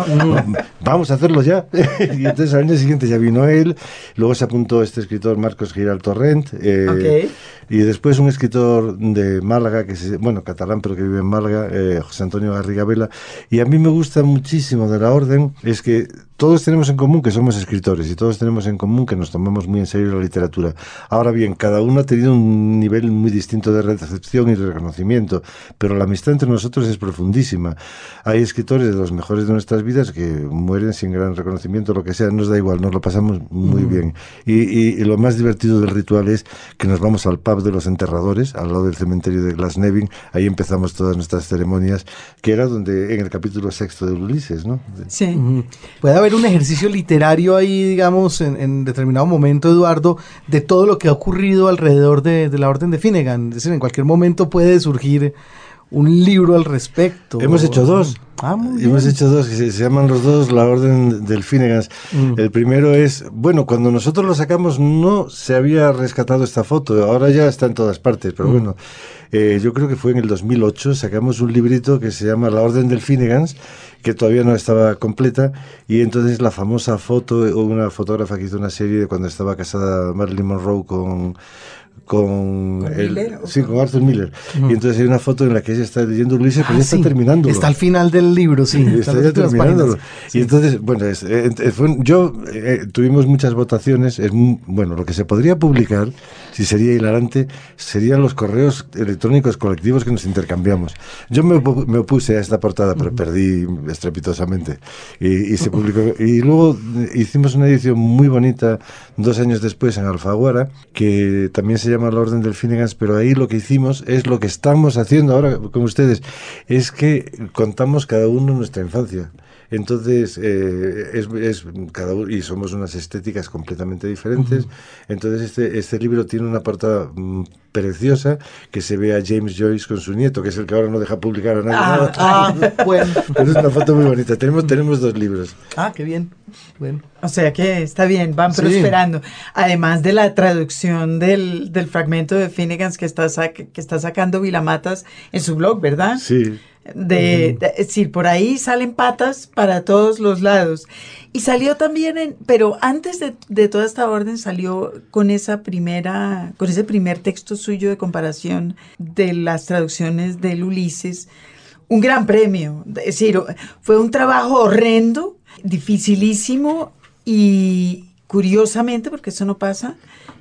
Vamos a hacerlo ya. y entonces al año siguiente ya vino él, luego se apuntó este escritor Marcos Giral Torrent. Eh, y después un escritor de Málaga, que es, bueno, catalán, pero que vive en Málaga, eh, José Antonio Garriga Vela. Y a mí me gusta muchísimo de la orden, es que todos tenemos en común que somos escritores y todos tenemos en común que nos tomamos muy en serio la literatura. Ahora bien, cada uno ha tenido un nivel muy distinto de recepción y de reconocimiento, pero la amistad entre nosotros es profundísima. Hay escritores de los mejores de nuestras vidas que mueren sin gran reconocimiento, lo que sea, nos da igual, nos lo pasamos muy mm. bien. Y, lo más divertido del ritual es que nos vamos al pub de los enterradores, al lado del cementerio de Glasnevin, ahí empezamos todas nuestras ceremonias, que era donde en el capítulo sexto de Ulises, ¿no? Sí. Puede haber un ejercicio literario ahí, digamos, en, determinado momento, Eduardo, de todo lo que ha ocurrido alrededor de, la Orden de Finnegan. Es decir, en cualquier momento puede surgir un libro al respecto. Hemos hecho dos. Ah, Hemos hecho dos, que se, llaman los dos La Orden del Finnegan. Mm. El primero es, bueno, cuando nosotros lo sacamos no se había rescatado esta foto, ahora ya está en todas partes, pero mm. bueno, eh, yo creo que fue en el 2008, sacamos un librito que se llama La Orden del Finnegans, que todavía no estaba completa, y entonces la famosa foto, una fotógrafa que hizo una serie de cuando estaba casada Marilyn Monroe con con, el, sí, con Arthur Miller. Y entonces hay una foto en la que ella está leyendo Ulises, pero ya está terminando. Está al final del libro, sí. está ya terminándolo. Y entonces, bueno, es, eh, yo eh, tuvimos muchas votaciones. Es, bueno, lo que se podría publicar, si sería hilarante, serían los correos electrónicos colectivos que nos intercambiamos. Yo me, me opuse a esta portada, pero perdí estrepitosamente. Y, y se publicó. y luego hicimos una edición muy bonita dos años después en Alfaguara, que también se llama llama la Orden del Finnegans, pero ahí lo que hicimos es lo que estamos haciendo ahora con ustedes, es que contamos cada uno nuestra infancia. Entonces, eh, es, es, cada uno, y somos unas estéticas completamente diferentes. Entonces, este, este libro tiene una portada mm, preciosa que se ve a James Joyce con su nieto, que es el que ahora no deja publicar a nadie. Ah, ah bueno. Pero es una foto muy bonita. Tenemos, tenemos dos libros. Ah, qué bien. Bueno. O sea que está bien, van prosperando. Además de la traducción del, del fragmento de Finnegan que está, que está sacando Vilamatas en su blog, ¿verdad? Sí de, es decir, por ahí salen patas para todos los lados. Y salió también en, pero antes de, toda esta orden salió con esa primera, con ese primer texto suyo de comparación de las traducciones del Ulises, un gran premio. Es decir, fue un trabajo horrendo, dificilísimo y curiosamente, porque eso no pasa,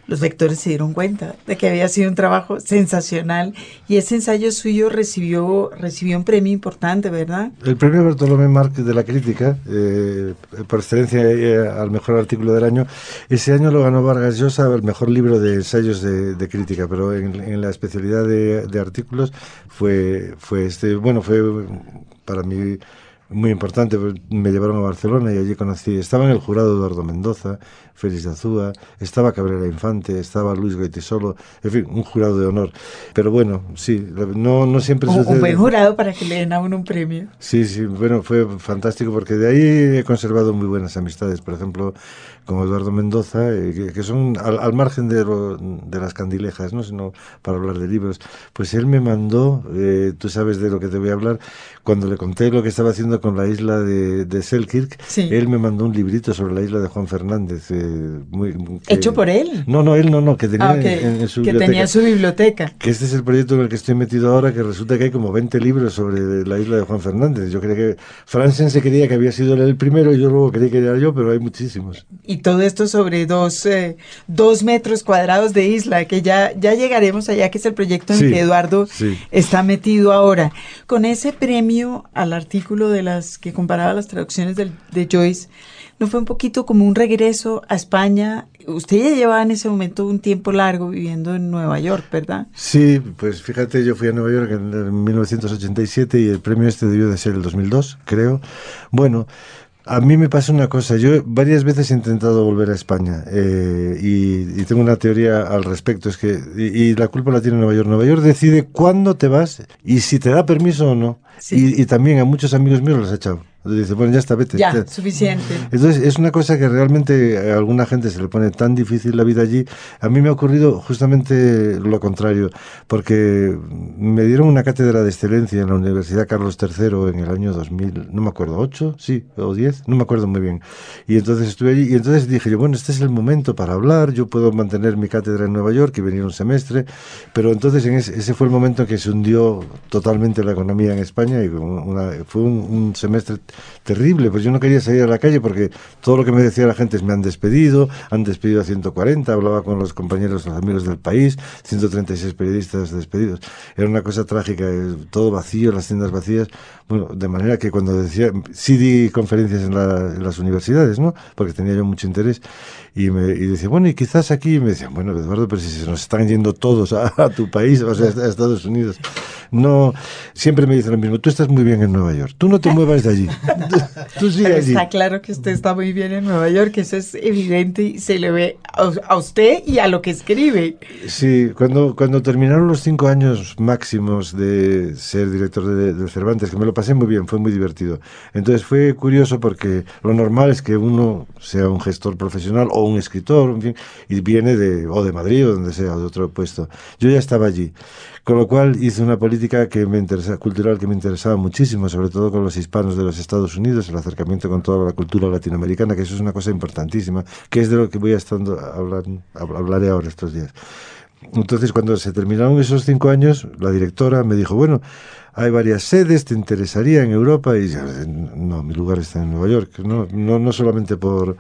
los lectores se dieron cuenta de que había sido un trabajo sensacional y ese ensayo suyo recibió, recibió un premio importante, ¿verdad? El premio Bartolomé Márquez de la crítica, eh, por excelencia eh, al mejor artículo del año, ese año lo ganó Vargas Llosa, el mejor libro de ensayos de, crítica, pero en, la especialidad de, de, artículos fue, fue este, bueno, fue para mí muy importante. Pues, me llevaron a Barcelona y allí conocí. Estaba en el jurado Eduardo Mendoza, Félix de Azúa, estaba Cabrera Infante, estaba Luis Goitisolo, en fin, un jurado de honor. Pero bueno, sí, no, no siempre un, sucede. Un buen jurado para que le den a uno un premio. Sí, sí, bueno, fue fantástico porque de ahí he conservado muy buenas amistades. Por ejemplo, con Eduardo Mendoza, eh, que, son al, margen de, de, las candilejas, ¿no? sino para hablar de libros. Pues él me mandó, eh, tú sabes de lo que te voy a hablar, cuando le conté lo que estaba haciendo con la isla de, de Selkirk, Sí. él me mandó un librito sobre la isla de Juan Fernández. eh, muy, que- Hecho por él. No, no, él no, no, que tenía Ah, ok, en, en su que biblioteca. tenía su biblioteca. Que este es el proyecto en el que estoy metido ahora, que resulta que hay como 20 libros sobre la isla de Juan Fernández. Yo creía que Franzen se creía que había sido el primero, y yo luego creí que era yo, pero hay muchísimos. Y todo esto sobre dos, eh, dos metros cuadrados de isla, que ya, ya llegaremos allá, que es el proyecto en Sí, que Eduardo sí. está metido ahora. Con ese premio al artículo de las que comparaba las traducciones de Joyce, ¿no fue un poquito como un regreso a España? Usted ya llevaba en ese momento un tiempo largo viviendo en Nueva York, ¿verdad? Sí, pues fíjate, yo fui a Nueva York en 1987 y el premio este debió de ser el 2002, creo. Bueno, a mí me pasa una cosa, yo varias veces he intentado volver a España eh, y, y tengo una teoría al respecto, es que, y, y la culpa la tiene Nueva York. Nueva York decide cuándo te vas y si te da permiso o no. Sí. Y, y también a muchos amigos míos los ha echado. Dice, bueno, ya está, vete. Ya, Ya. suficiente. Entonces, es una cosa que realmente a alguna gente se le pone tan difícil la vida allí. A mí me ha ocurrido justamente lo contrario, porque me dieron una cátedra de excelencia en la Universidad Carlos III en el año 2000, no me acuerdo, 8, sí, o 10, no me acuerdo muy bien. Y entonces estuve allí y entonces dije yo, bueno, este es el momento para hablar, yo puedo mantener mi cátedra en Nueva York y venir un semestre, pero entonces en ese, ese fue el momento en que se hundió totalmente la economía en España y una- fue un, un semestre terrible, pues yo no quería salir a la calle porque todo lo que me decía la gente es me han despedido, han despedido a 140, hablaba con los compañeros, los amigos del país, 136 periodistas despedidos. Era una cosa trágica, eh, todo vacío, las tiendas vacías. Bueno, de manera que cuando decía, sí di conferencias en, la- en las universidades, ¿no? Porque tenía yo mucho interés. Y, me, y decía, bueno, y quizás aquí, y me decían, bueno, Eduardo, pero si se nos están yendo todos a, a tu país, o sea, a Estados Unidos. No, siempre me dicen lo mismo, tú estás muy bien en Nueva York, tú no te muevas de allí. Tú sigue Pero allí. está claro que usted está muy bien en Nueva York, eso es evidente y se le ve a, usted y a lo que escribe. Sí, cuando, cuando terminaron los cinco años máximos de ser director de, de Cervantes, que me lo pasé muy bien, fue muy divertido. Entonces fue curioso porque lo normal es que uno sea un gestor profesional o un escritor, en fin, y viene de, o de Madrid o donde sea, de otro puesto. Yo ya estaba allí. Con lo cual hice una política que me interesa, cultural que me interesaba muchísimo, sobre todo con los hispanos de los Estados Unidos, el acercamiento con toda la cultura latinoamericana, que eso es una cosa importantísima, que es de lo que voy a estando hablar, hablaré ahora estos días. Entonces, cuando se terminaron esos cinco años, la directora me dijo, bueno, hay varias sedes, ¿te interesaría en Europa? Y yo, no, mi lugar está en Nueva York. No, no, no solamente por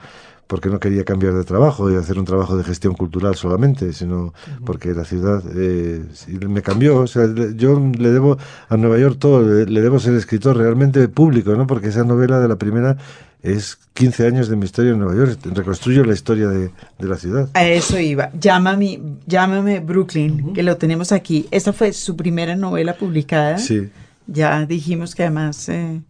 porque no quería cambiar de trabajo y hacer un trabajo de gestión cultural solamente, sino porque la ciudad eh, me cambió. O sea, yo le debo a Nueva York todo, le, le debo ser escritor realmente público, ¿no? Porque esa novela de la primera es 15 años de mi historia en Nueva York. Reconstruyo la historia de, de la ciudad. A eso iba. Llámame, llámame Brooklyn, que lo tenemos aquí. Esta fue su primera novela publicada. Sí. Ya dijimos que además eh,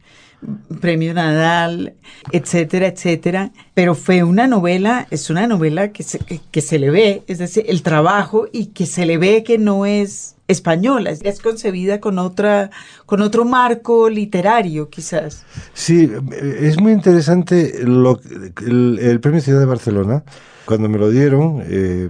premio Nadal, etcétera, etcétera. Pero fue una novela, es una novela que se, que, se le ve, es decir, el trabajo y que se le ve que no es española, es, concebida con otra, con otro marco literario, quizás. Sí, es muy interesante el premio Ciudad de Barcelona. Cuando me lo dieron, eh,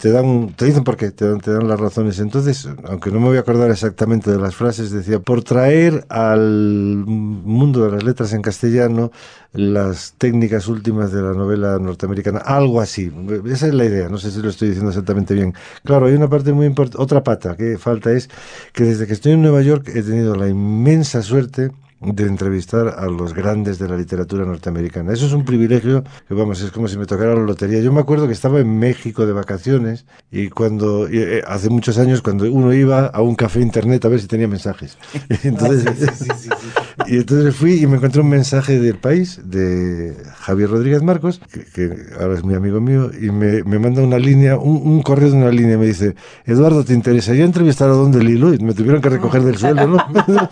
te dan, te dicen por qué, te dan, te dan las razones. Entonces, aunque no me voy a acordar exactamente de las frases, decía, por traer al mundo de las letras en castellano las técnicas últimas de la novela norteamericana, algo así. Esa es la idea, no sé si lo estoy diciendo exactamente bien. Claro, hay una parte muy importante, otra pata que falta es que desde que estoy en Nueva York he tenido la inmensa suerte de entrevistar a los grandes de la literatura norteamericana. Eso es un privilegio que, vamos, es como si me tocara la lotería. Yo me acuerdo que estaba en México de vacaciones y cuando, eh, hace muchos años, cuando uno iba a un café internet a ver si tenía mensajes. Entonces, y entonces fui y me encontré un mensaje del país, de Javier Rodríguez Marcos, que, que ahora es mi amigo mío, y me, me manda una línea, un, un, correo de una línea, me dice, Eduardo, ¿te interesaría entrevistar a Don del Hilo? Y me tuvieron que recoger del suelo, ¿no?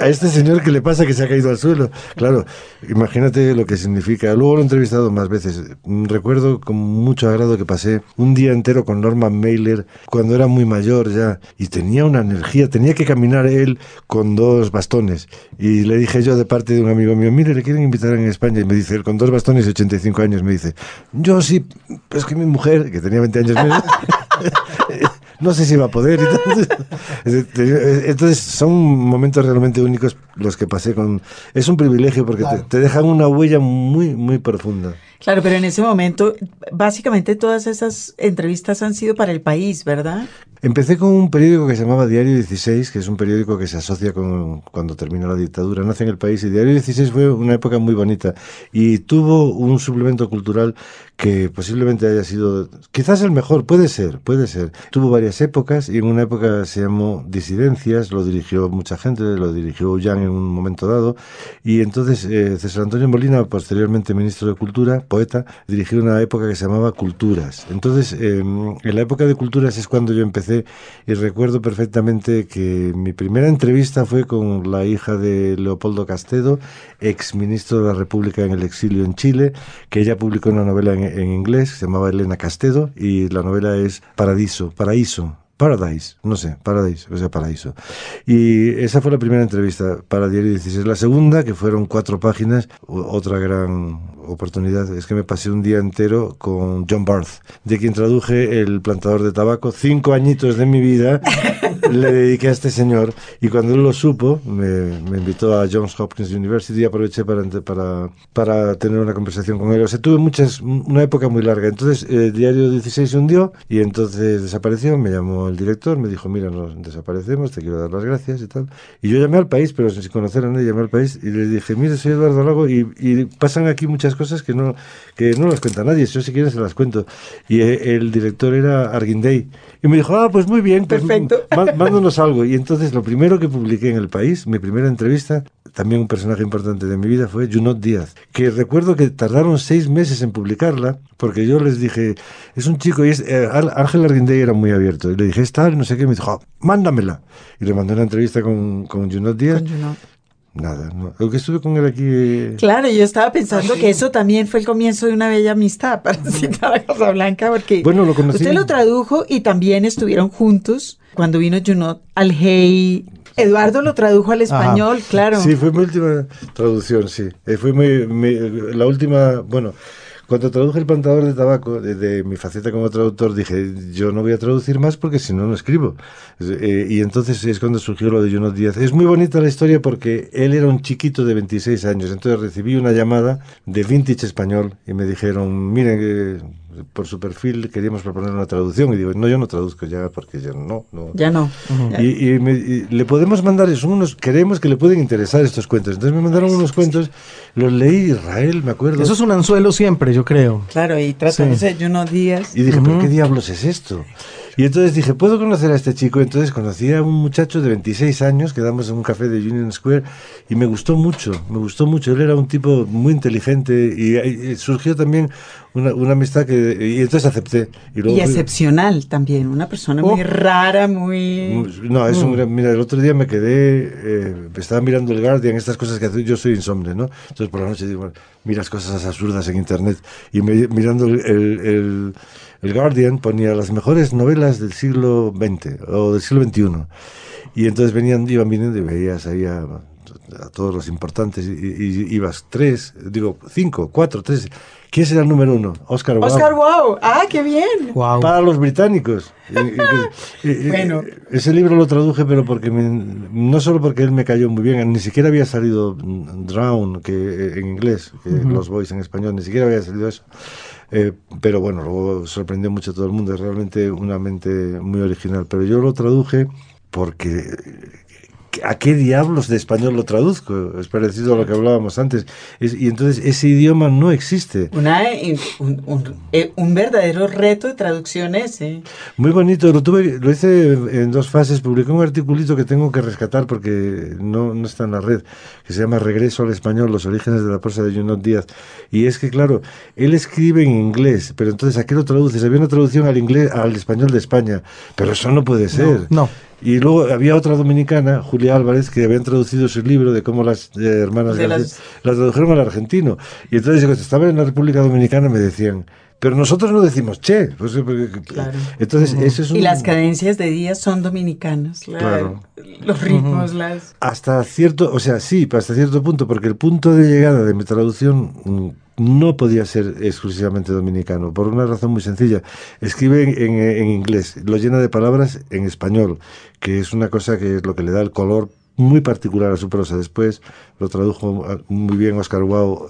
a este señor que le pasa que se ha caído al suelo. Claro, imagínate lo que significa. Luego lo he entrevistado más veces. Recuerdo con mucho agrado que pasé un día entero con Norman Mailer cuando era muy mayor ya y tenía una energía, tenía que caminar él con dos bastones. Y le dije yo de parte de un amigo mío, mire, le quieren invitar en España. Y me dice, él con dos bastones y 85 años, me dice, yo sí, es que mi mujer, que tenía 20 años menos, no sé si va a poder. Entonces, son momentos realmente únicos los que pasé con... Es un privilegio porque te, dejan una huella muy, muy profunda. Claro, pero en ese momento, básicamente todas esas entrevistas han sido para el país, ¿verdad? Empecé con un periódico que se llamaba Diario 16, que es un periódico que se asocia con cuando termina la dictadura, nace en el país, y Diario 16 fue una época muy bonita y tuvo un suplemento cultural que posiblemente haya sido quizás el mejor, puede ser, puede ser. Tuvo varias épocas y en una época se llamó Disidencias, lo dirigió mucha gente, lo dirigió Jan en un momento dado y entonces eh, César Antonio Molina, posteriormente ministro de Cultura, poeta, dirigió una época que se llamaba Culturas. Entonces, em, en la época de Culturas es cuando yo empecé y recuerdo perfectamente que mi primera entrevista fue con la hija de Leopoldo Castedo, ex ministro de la República en el exilio en Chile, que ella publicó una novela en inglés, se llamaba Elena Castedo y la novela es Paradiso, Paraíso, Paradise, no sé, Paradise, o sea, Paraíso. Y esa fue la primera entrevista para Diario 16. La segunda, que fueron cuatro páginas, otra gran oportunidad, es que me pasé un día entero con John Barth, de quien traduje El plantador de tabaco. Cinco añitos de mi vida le dediqué a este señor y cuando él lo supo, me, invitó a Johns Hopkins University y aproveché para, para, para tener una conversación con él. O sea, tuve muchas, una época muy larga. Entonces, el eh, Diario 16 se hundió y entonces desapareció, me llamó el director, me dijo, mira, nos desaparecemos, te quiero dar las gracias y tal. Y yo llamé al país, pero sin conocer a nadie, llamé al país y le dije, mire, soy Eduardo Lago y, y pasan aquí muchas cosas que no, que no las cuenta nadie, yo si quieres se las cuento. Y eh, el director era Arguindey. Y me dijo, ah, pues muy bien, pues, perfecto. Mándanos algo. Y entonces lo primero que publiqué en el país, mi primera entrevista, también un personaje importante de mi vida, fue Junot Díaz, que recuerdo que tardaron seis meses en publicarla, porque yo les dije, es un chico, y es, eh, Ángel Arguindey era muy abierto, y le dije, está, no sé qué, me dijo, ah, mándamela. Y le mandé una entrevista con, con Junot Díaz. Nada, no. Lo que estuve con él aquí. Eh, claro, yo estaba pensando que eso también fue el comienzo de una bella amistad para citar a Casablanca, porque bueno, lo conocí. usted lo tradujo y también estuvieron juntos cuando vino Junot al Hey. Eduardo lo tradujo al español, claro. Sí, fue mi última traducción, sí. Eh, fue muy, la última, bueno, cuando traduje El plantador de tabaco, desde mi faceta como traductor, dije, yo no voy a traducir más porque si no, no escribo. Eh, y entonces es cuando surgió lo de Jonas Díaz. Es muy bonita la historia porque él era un chiquito de 26 años. Entonces recibí una llamada de Vintage Español y me dijeron, miren, eh, por su perfil queríamos proponer una traducción y digo, no, yo no traduzco ya porque ya no. no. Ya no. Y, le podemos mandar, son unos, queremos que le pueden interesar estos cuentos. Entonces me mandaron unos cuentos, los leí Israel, me acuerdo. Eso es un anzuelo siempre, yo creo. Claro, y tratándose de unos días. Y dije, ¿pero qué diablos es esto? Y entonces dije, ¿puedo conocer a este chico? Entonces conocí a un muchacho de 26 años, quedamos en un café de Union Square y me gustó mucho, me gustó mucho. Él era un tipo muy inteligente y, surgió también una, una, amistad que... Y entonces acepté. Y, excepcional también, una persona muy oh. rara, muy... No, es un mm. Mira, el otro día me quedé, eh, estaba mirando el Guardian, estas cosas que hace, yo soy insomne, ¿no? Entonces por la noche digo, miras cosas absurdas en Internet y mirando el el Guardian ponía las mejores novelas del siglo XX o del siglo XXI. Y entonces venían, iban viniendo y veías ahí a, todos los importantes y, ibas tres, digo, cinco, cuatro, tres. ¿Quién será el número uno? Oscar Wow. Oscar Wow. Ah, qué bien. Para los británicos. bueno. Ese libro lo traduje, pero porque no solo porque él me cayó muy bien, ni siquiera había salido Drown, que eh, en inglés, que Los Boys en español, ni siquiera había salido eso. Eh, pero bueno, luego sorprendió mucho a todo el mundo, es realmente una mente muy original. Pero yo lo traduje porque ¿a qué diablos de español lo traduzco? Es parecido a lo que hablábamos antes. y entonces ese idioma no existe. Eh, eh, un, verdadero reto de traducción ese. Muy bonito, lo, tuve, lo hice en dos fases. Publiqué un articulito que tengo que rescatar porque no, no está en la red, que se llama Regreso al Español, los orígenes de la prosa de Junot Díaz. Y es que, claro, él escribe en inglés, pero entonces ¿a qué lo traduces? Había una traducción al inglés, al español de España, pero eso no puede ser. no. Y luego había otra dominicana, Julia Álvarez, que habían traducido su libro de cómo las eh, hermanas las... la tradujeron al argentino. Y entonces cuando estaba en la República Dominicana me decían, pero nosotros no decimos che. Pues, eh, claro. Entonces, eso es Y las cadencias de días son dominicanas. claro. Los ritmos, las... Hasta cierto, o sea, sí, hasta cierto punto, porque el punto de llegada de mi traducción mm, no podía ser exclusivamente dominicano, por una razón muy sencilla. Escribe en, inglés, lo llena de palabras en español, que es una cosa que es lo que le da el color muy particular a su prosa. Después lo tradujo muy bien Oscar Wow,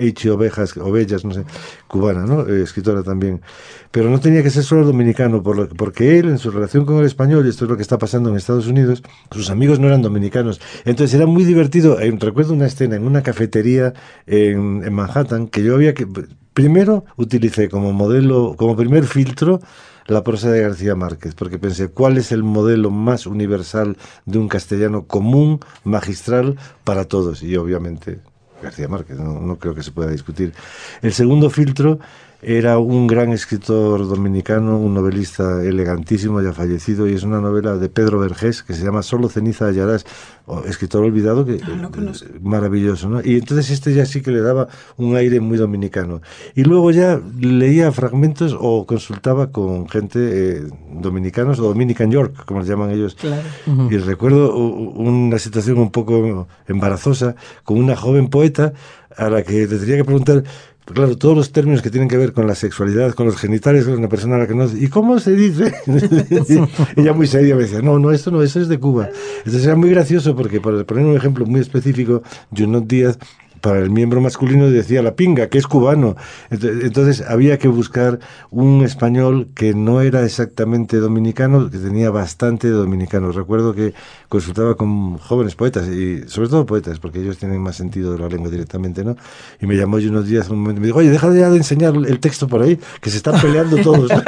H. Ovejas, Ovellas, no sé, cubana, ¿no? Eh, escritora también. Pero no tenía que ser solo dominicano, por porque él, en su relación con el español, y esto es lo que está pasando en Estados Unidos, sus amigos no eran dominicanos. Entonces era muy divertido. Eh, recuerdo una escena en una cafetería en Manhattan que yo había que. Primero utilicé como modelo, como primer filtro, la prosa de García Márquez, porque pensé, ¿cuál es el modelo más universal de un castellano común, magistral, para todos? Y obviamente García Márquez, no, no creo que se pueda discutir. El segundo filtro era un gran escritor dominicano, un novelista elegantísimo, ya fallecido, y es una novela de Pedro Vergés que se llama Solo ceniza hallarás, escritor olvidado, que Ah, maravilloso, ¿no? Y entonces este ya sí que le daba un aire muy dominicano. Y luego ya leía fragmentos o consultaba con gente eh, dominicanos o Dominican York, como les llaman ellos. Y recuerdo una situación un poco embarazosa con una joven poeta a la que le tenía que preguntar Claro, todos los términos que tienen que ver con la sexualidad, con los genitales, con una persona a la que no... ¿Y cómo se dice? Ella muy seria me decía, no, no, esto no, eso es de Cuba. Entonces era muy gracioso porque, por poner un ejemplo muy específico, Junot Díaz para el miembro masculino decía la pinga, que es cubano. Ent- Entonces había que buscar un español que no era exactamente dominicano, que tenía bastante dominicano. Recuerdo que consultaba con jóvenes poetas, y sobre todo poetas, porque ellos tienen más sentido de la lengua directamente, ¿no? Y me llamó unos días un momento y me dijo, oye, deja ya de enseñar el texto por ahí, que se están peleando todos.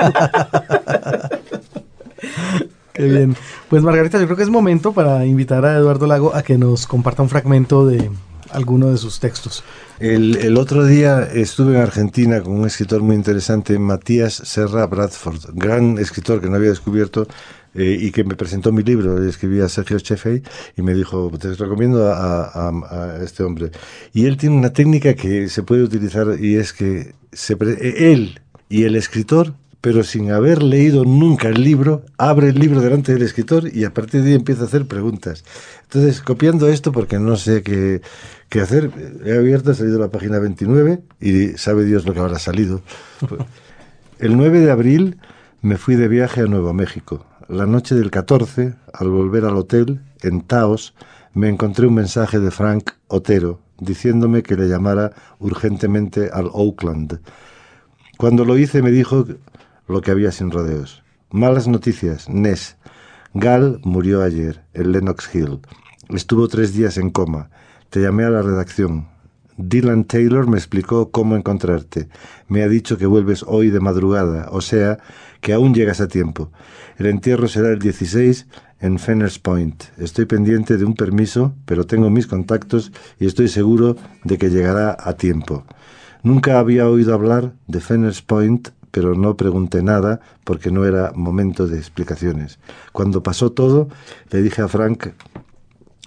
Qué bien. Pues Margarita, yo creo que es momento para invitar a Eduardo Lago a que nos comparta un fragmento de alguno de sus textos. El, el otro día estuve en Argentina con un escritor muy interesante, Matías Serra Bradford, gran escritor que no había descubierto eh, y que me presentó mi libro. Escribí a Sergio Chefei y me dijo, te recomiendo a, a- a este hombre. Y él tiene una técnica que se puede utilizar y es que se pre- él y el escritor pero sin haber leído nunca el libro, abre el libro delante del escritor y a partir de ahí empieza a hacer preguntas. Entonces, copiando esto, porque no sé qué, qué hacer, he abierto, he salido la página 29 y sabe Dios lo que habrá salido. El 9 de abril me fui de viaje a Nuevo México. La noche del 14, al volver al hotel, en Taos, me encontré un mensaje de Frank Otero diciéndome que le llamara urgentemente al Oakland. Cuando lo hice me dijo lo que había sin rodeos. Malas noticias, Ness. Gal murió ayer, en Lenox Hill. Estuvo tres días en coma. Te llamé a la redacción. Dylan Taylor me explicó cómo encontrarte. Me ha dicho que vuelves hoy de madrugada, o sea, que aún llegas a tiempo. El entierro será el 16 en Fenners Point. Estoy pendiente de un permiso, pero tengo mis contactos y estoy seguro de que llegará a tiempo. Nunca había oído hablar de Fenners Point, pero no pregunté nada porque no era momento de explicaciones. Cuando pasó todo, le dije a Frank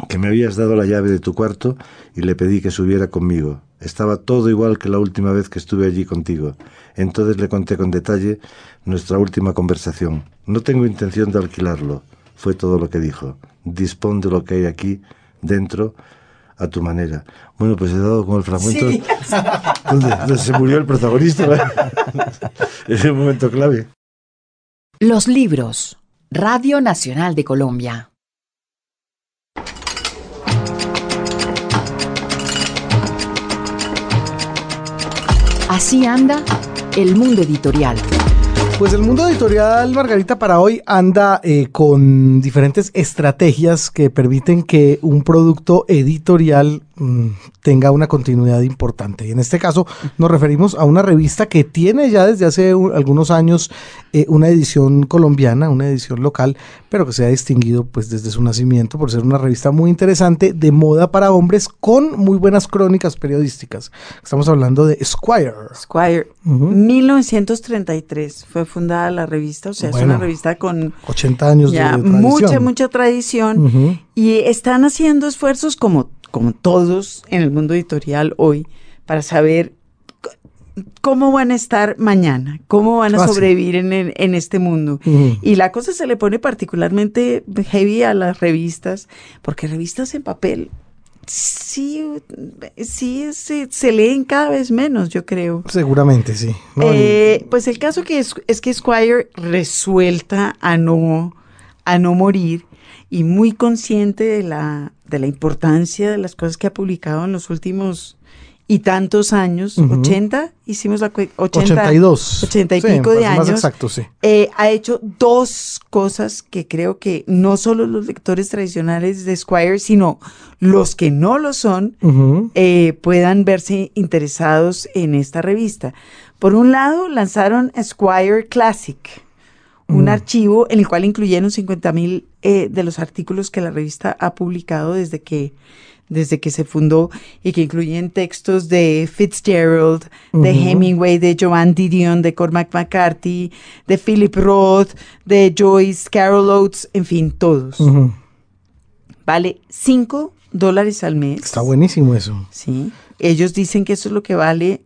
que me habías dado la llave de tu cuarto y le pedí que subiera conmigo. Estaba todo igual que la última vez que estuve allí contigo. Entonces le conté con detalle nuestra última conversación. No tengo intención de alquilarlo, fue todo lo que dijo. Dispón de lo que hay aquí, dentro, a tu manera. Bueno, pues he dado con el fragmento Sí. donde, donde se murió el protagonista. es un momento clave. Los libros. Radio Nacional de Colombia. Así anda el mundo editorial. Pues el mundo editorial, Margarita, para hoy anda eh, con diferentes estrategias que permiten que un producto editorial tenga una continuidad importante. Y en este caso nos referimos a una revista que tiene ya desde hace algunos años eh, una edición colombiana, una edición local, pero que se ha distinguido pues desde su nacimiento por ser una revista muy interesante de moda para hombres con muy buenas crónicas periodísticas. Estamos hablando de Squire. Squire. Ujú. 1933 fue fundada la revista, o sea, es una revista con 80 años ya de tradición. mucha, mucha tradición y están haciendo esfuerzos como, como todos en el mundo editorial hoy para saber cómo van a estar mañana, cómo van a Ah, sobrevivir en, en este mundo. Y la cosa se le pone particularmente heavy a las revistas, porque revistas en papel Sí, sí, se, se leen cada vez menos, yo creo. Seguramente, sí. No, Eh, pues el caso que es, es que Squire resuelta a no, a no morir y muy consciente de la, de la importancia de las cosas que ha publicado en los últimos y tantos años, Ujú. 80, hicimos la cue- 80, 82. 80 y Sí, pico de años. Más exacto, sí. eh, ha hecho dos cosas que creo que no solo los lectores tradicionales de Squire, sino los que no lo son, eh, puedan verse interesados en esta revista. Por un lado, lanzaron Squire Classic, un Mm. archivo en el cual incluyeron 50 mil de los artículos que la revista ha publicado desde que, desde que se fundó y que incluyen textos de Fitzgerald, de. Hemingway, de Joan Didion, de Cormac McCarthy, de Philip Roth, de Joyce Carol Oates, en fin, todos. Vale 5 dólares al mes. Está buenísimo eso. Sí. Ellos dicen que eso es lo que vale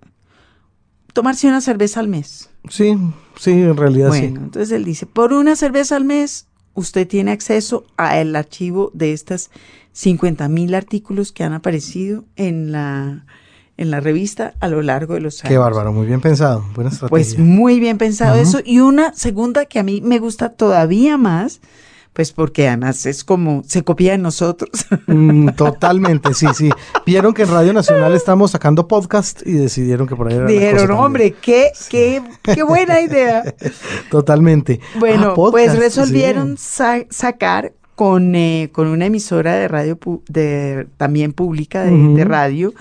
tomarse una cerveza al mes. Sí, sí, en realidad Bueno, entonces él dice, por una cerveza al mes, usted tiene acceso al archivo de estas 50 mil artículos que han aparecido en la, en la revista a lo largo de los sí. años. Qué bárbaro, muy bien pensado. Buena estrategia. Pues muy bien pensado eso. Y una segunda que a mí me gusta todavía más, pues porque además es como se copia de nosotros. Mm, totalmente, sí, sí. Vieron que en Radio Nacional estamos sacando podcast y decidieron que por ahí era Dijeron, hombre, qué, qué, qué buena idea. Totalmente. Bueno, Ah, podcast, pues resolvieron sí. sa- sacar con, eh, con una emisora de radio pu- de, también pública de radio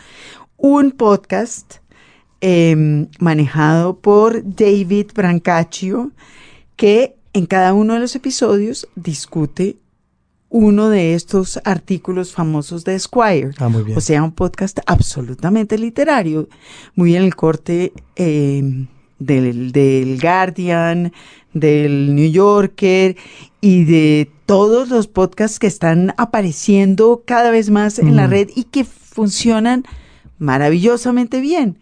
un podcast em, manejado por David Brancaccio que en cada uno de los episodios discute uno de estos artículos famosos de Esquire. Ah, muy bien. O sea, un podcast absolutamente literario, muy en el corte eh, del, del Guardian, del New Yorker y de todos los podcasts que están apareciendo cada vez más en la Mm. red y que funcionan maravillosamente bien.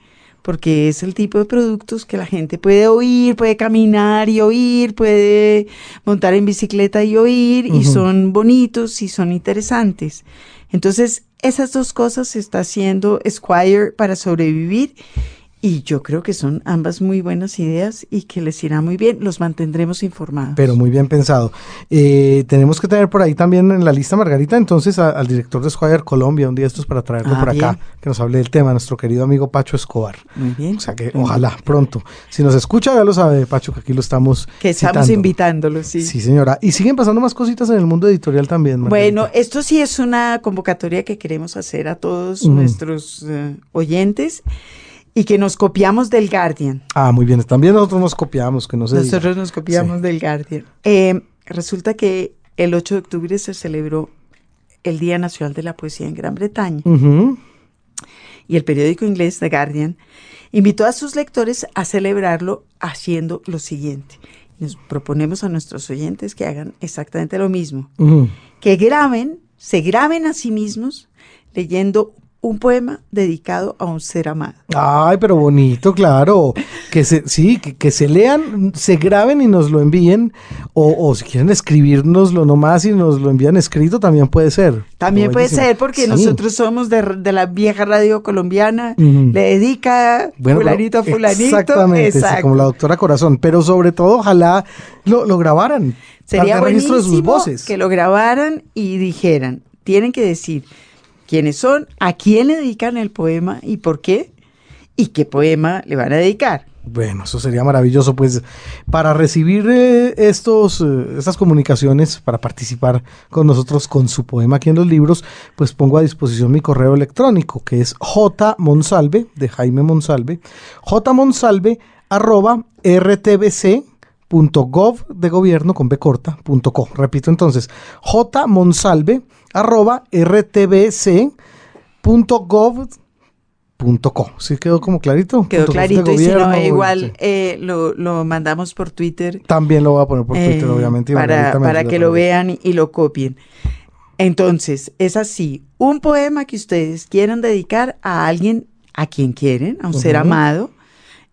Porque es el tipo de productos que la gente puede oír, puede caminar y oír, puede montar en bicicleta y oír, y son bonitos y son interesantes. Entonces, esas dos cosas está haciendo Squire para sobrevivir y yo creo que son ambas muy buenas ideas y que les irá muy bien. Los mantendremos informados. Pero muy bien pensado. Eh, tenemos que tener por ahí también en la lista, Margarita, entonces a- al director de Squire Colombia, un día estos para traerlo Ah, por acá, que nos hable del tema, nuestro querido amigo Pacho Escobar. muy bien. O sea que ojalá pronto. Si nos escucha, ya lo sabe, Pacho, que aquí lo estamos. que estamos citando. invitándolos, sí. Sí, señora. Y siguen pasando más cositas en el mundo editorial también. Margarita. Bueno, esto sí es una convocatoria que queremos hacer a todos nuestros eh, oyentes y que nos copiamos del Guardian. Ah, muy bien. También nosotros nos copiamos, que no se diga. Nosotros nos copiamos del Guardian. Eh, resulta que el 8 de octubre se celebró el Día Nacional de la Poesía en Gran Bretaña Ujú. y el periódico inglés The Guardian invitó a sus lectores a celebrarlo haciendo lo siguiente. Nos proponemos a nuestros oyentes que hagan exactamente lo mismo, Ujú. que graben, se graben a sí mismos leyendo un poema dedicado a un ser amado. Ay, pero bonito, claro. Que se, sí, que, que se lean, se graben y nos lo envíen. O, o si quieren escribirnoslo nomás y nos lo envían escrito, también puede ser. También puede ser porque Sí. nosotros somos de, de la vieja radio colombiana, le dedica Bueno, fulanito a fulanito. Exactamente, sí, como la doctora Corazón. Pero sobre todo, ojalá lo, lo grabaran. Sería registro de sus voces. que lo grabaran y dijeran, tienen que decir quiénes son, a quién le dedican el poema y por qué, y qué poema le van a dedicar. Bueno, eso sería maravilloso. Pues para recibir eh, estos, eh, estas comunicaciones, para participar con nosotros con su poema aquí en los libros, pues pongo a disposición mi correo electrónico, que es jmonsalve, de Jaime Monsalve, jmonsalve arroba rtbc.gov de gobierno con b. Repito entonces, jmonsalve arroba rtbc.gov Punto co. ¿Sí quedó como clarito? Quedó clarito y si no, igual sí. eh, lo, lo mandamos por Twitter. También lo voy a poner por Twitter, eh, obviamente. para, para que lo vean y, lo copien. Entonces, es así, un poema que ustedes quieran dedicar a alguien a quien quieren, a un ser amado,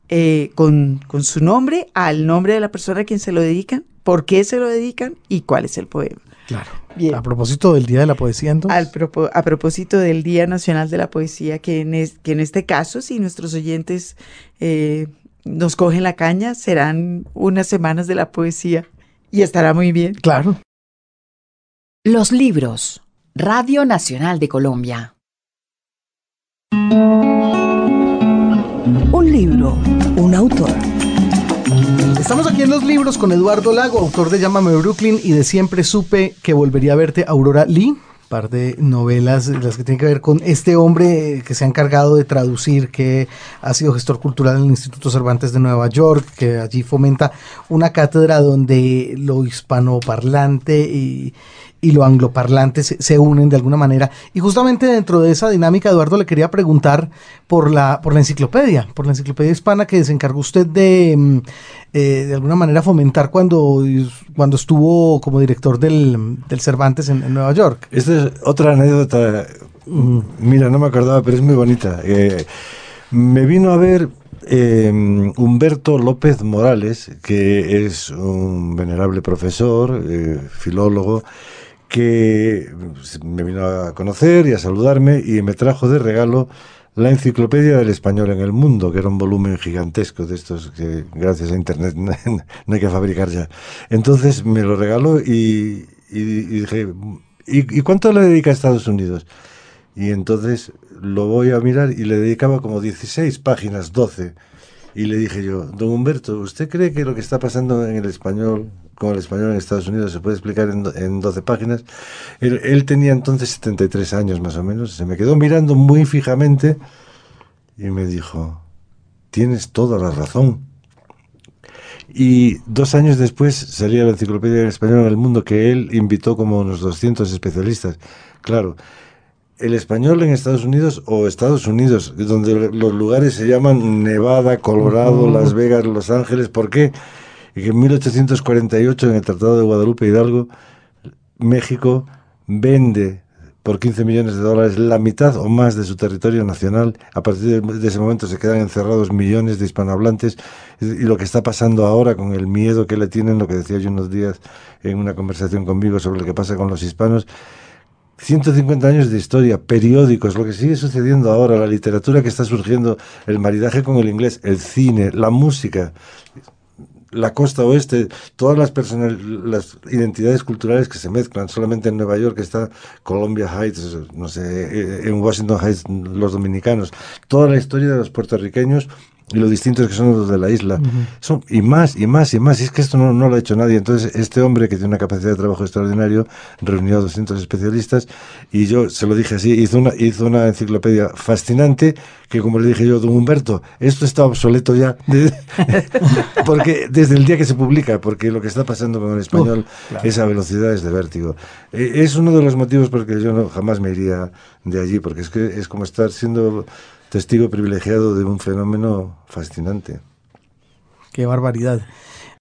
eh, con, con su nombre, al nombre de la persona a quien se lo dedican, por qué se lo dedican y cuál es el poema. Claro. Bien. A propósito del Día de la Poesía, entonces. a propósito del Día Nacional de la Poesía, que en, que en este caso, si nuestros oyentes eh, nos cogen la caña, serán unas semanas de la poesía y estará muy bien. Claro. Los libros. Radio Nacional de Colombia. Un libro, un autor. Estamos aquí en los libros con Eduardo Lago, autor de Llámame Brooklyn y de Siempre supe que volvería a verte Aurora Lee. Par de novelas, las que tienen que ver con este hombre que se ha encargado de traducir, que ha sido gestor cultural en el Instituto Cervantes de Nueva York, que allí fomenta una cátedra donde lo hispanoparlante y, y lo angloparlante se, unen de alguna manera. Y justamente dentro de esa dinámica, Eduardo, le quería preguntar por la, por la enciclopedia, por la enciclopedia hispana que se encargó usted de, mm, eh, de alguna manera, fomentar cuando, cuando estuvo como director del, Cervantes en, Nueva York. Esta es otra anécdota. Mira, no me acordaba, pero es muy bonita. Eh, me vino a ver em, Humberto López Morales, que es un venerable profesor, eh, filólogo, que me vino a conocer y a saludarme y me trajo de regalo la enciclopedia del español en el mundo, que era un volumen gigantesco de estos que gracias a Internet no hay que fabricar ya. Entonces me lo regaló y, dije, ¿y, cuánto le dedica a Estados Unidos? Y entonces lo voy a mirar y le dedicaba como 16 páginas, 12. Y le dije yo, don Humberto, ¿usted cree que lo que está pasando en el español con el español en Estados Unidos se puede explicar en, en 12 páginas. Él, tenía entonces 73 años más o menos, se me quedó mirando muy fijamente y me dijo, tienes toda la razón. Y dos años después salía la enciclopedia en español en el mundo que él invitó como unos 200 especialistas. Claro, el español en Estados Unidos o Estados Unidos, donde los lugares se llaman Nevada, Colorado, Las Vegas, Los Ángeles. ¿Por qué? y que en 1848, en el Tratado de Guadalupe Hidalgo, México vende por 15 millones de dólares la mitad o más de su territorio nacional. A partir de ese momento se quedan encerrados millones de hispanohablantes y lo que está pasando ahora con el miedo que le tienen, lo que decía yo unos días en una conversación conmigo sobre lo que pasa con los hispanos, 150 años de historia, periódicos, lo que sigue sucediendo ahora, la literatura que está surgiendo, el maridaje con el inglés, el cine, la música la costa oeste, todas las las identidades culturales que se mezclan. Solamente en Nueva York está Columbia Heights, no sé, eh, en Washington Heights los dominicanos. Toda la historia de los puertorriqueños y lo distintos que son los de la isla. son, y más, y más, y más. Y es que esto no, no, lo ha hecho nadie. Entonces, este hombre que tiene una capacidad de trabajo extraordinario reunió a 200 especialistas y yo se lo dije así, hizo una, hizo una enciclopedia fascinante que, como le dije yo, don Humberto, esto está obsoleto ya. porque desde el día que se publica, porque lo que está pasando con el español, esa velocidad es de vértigo. E, es uno de los motivos por que yo no, jamás me iría de allí, porque es que es como estar siendo testigo privilegiado de un fenómeno fascinante. Qué barbaridad.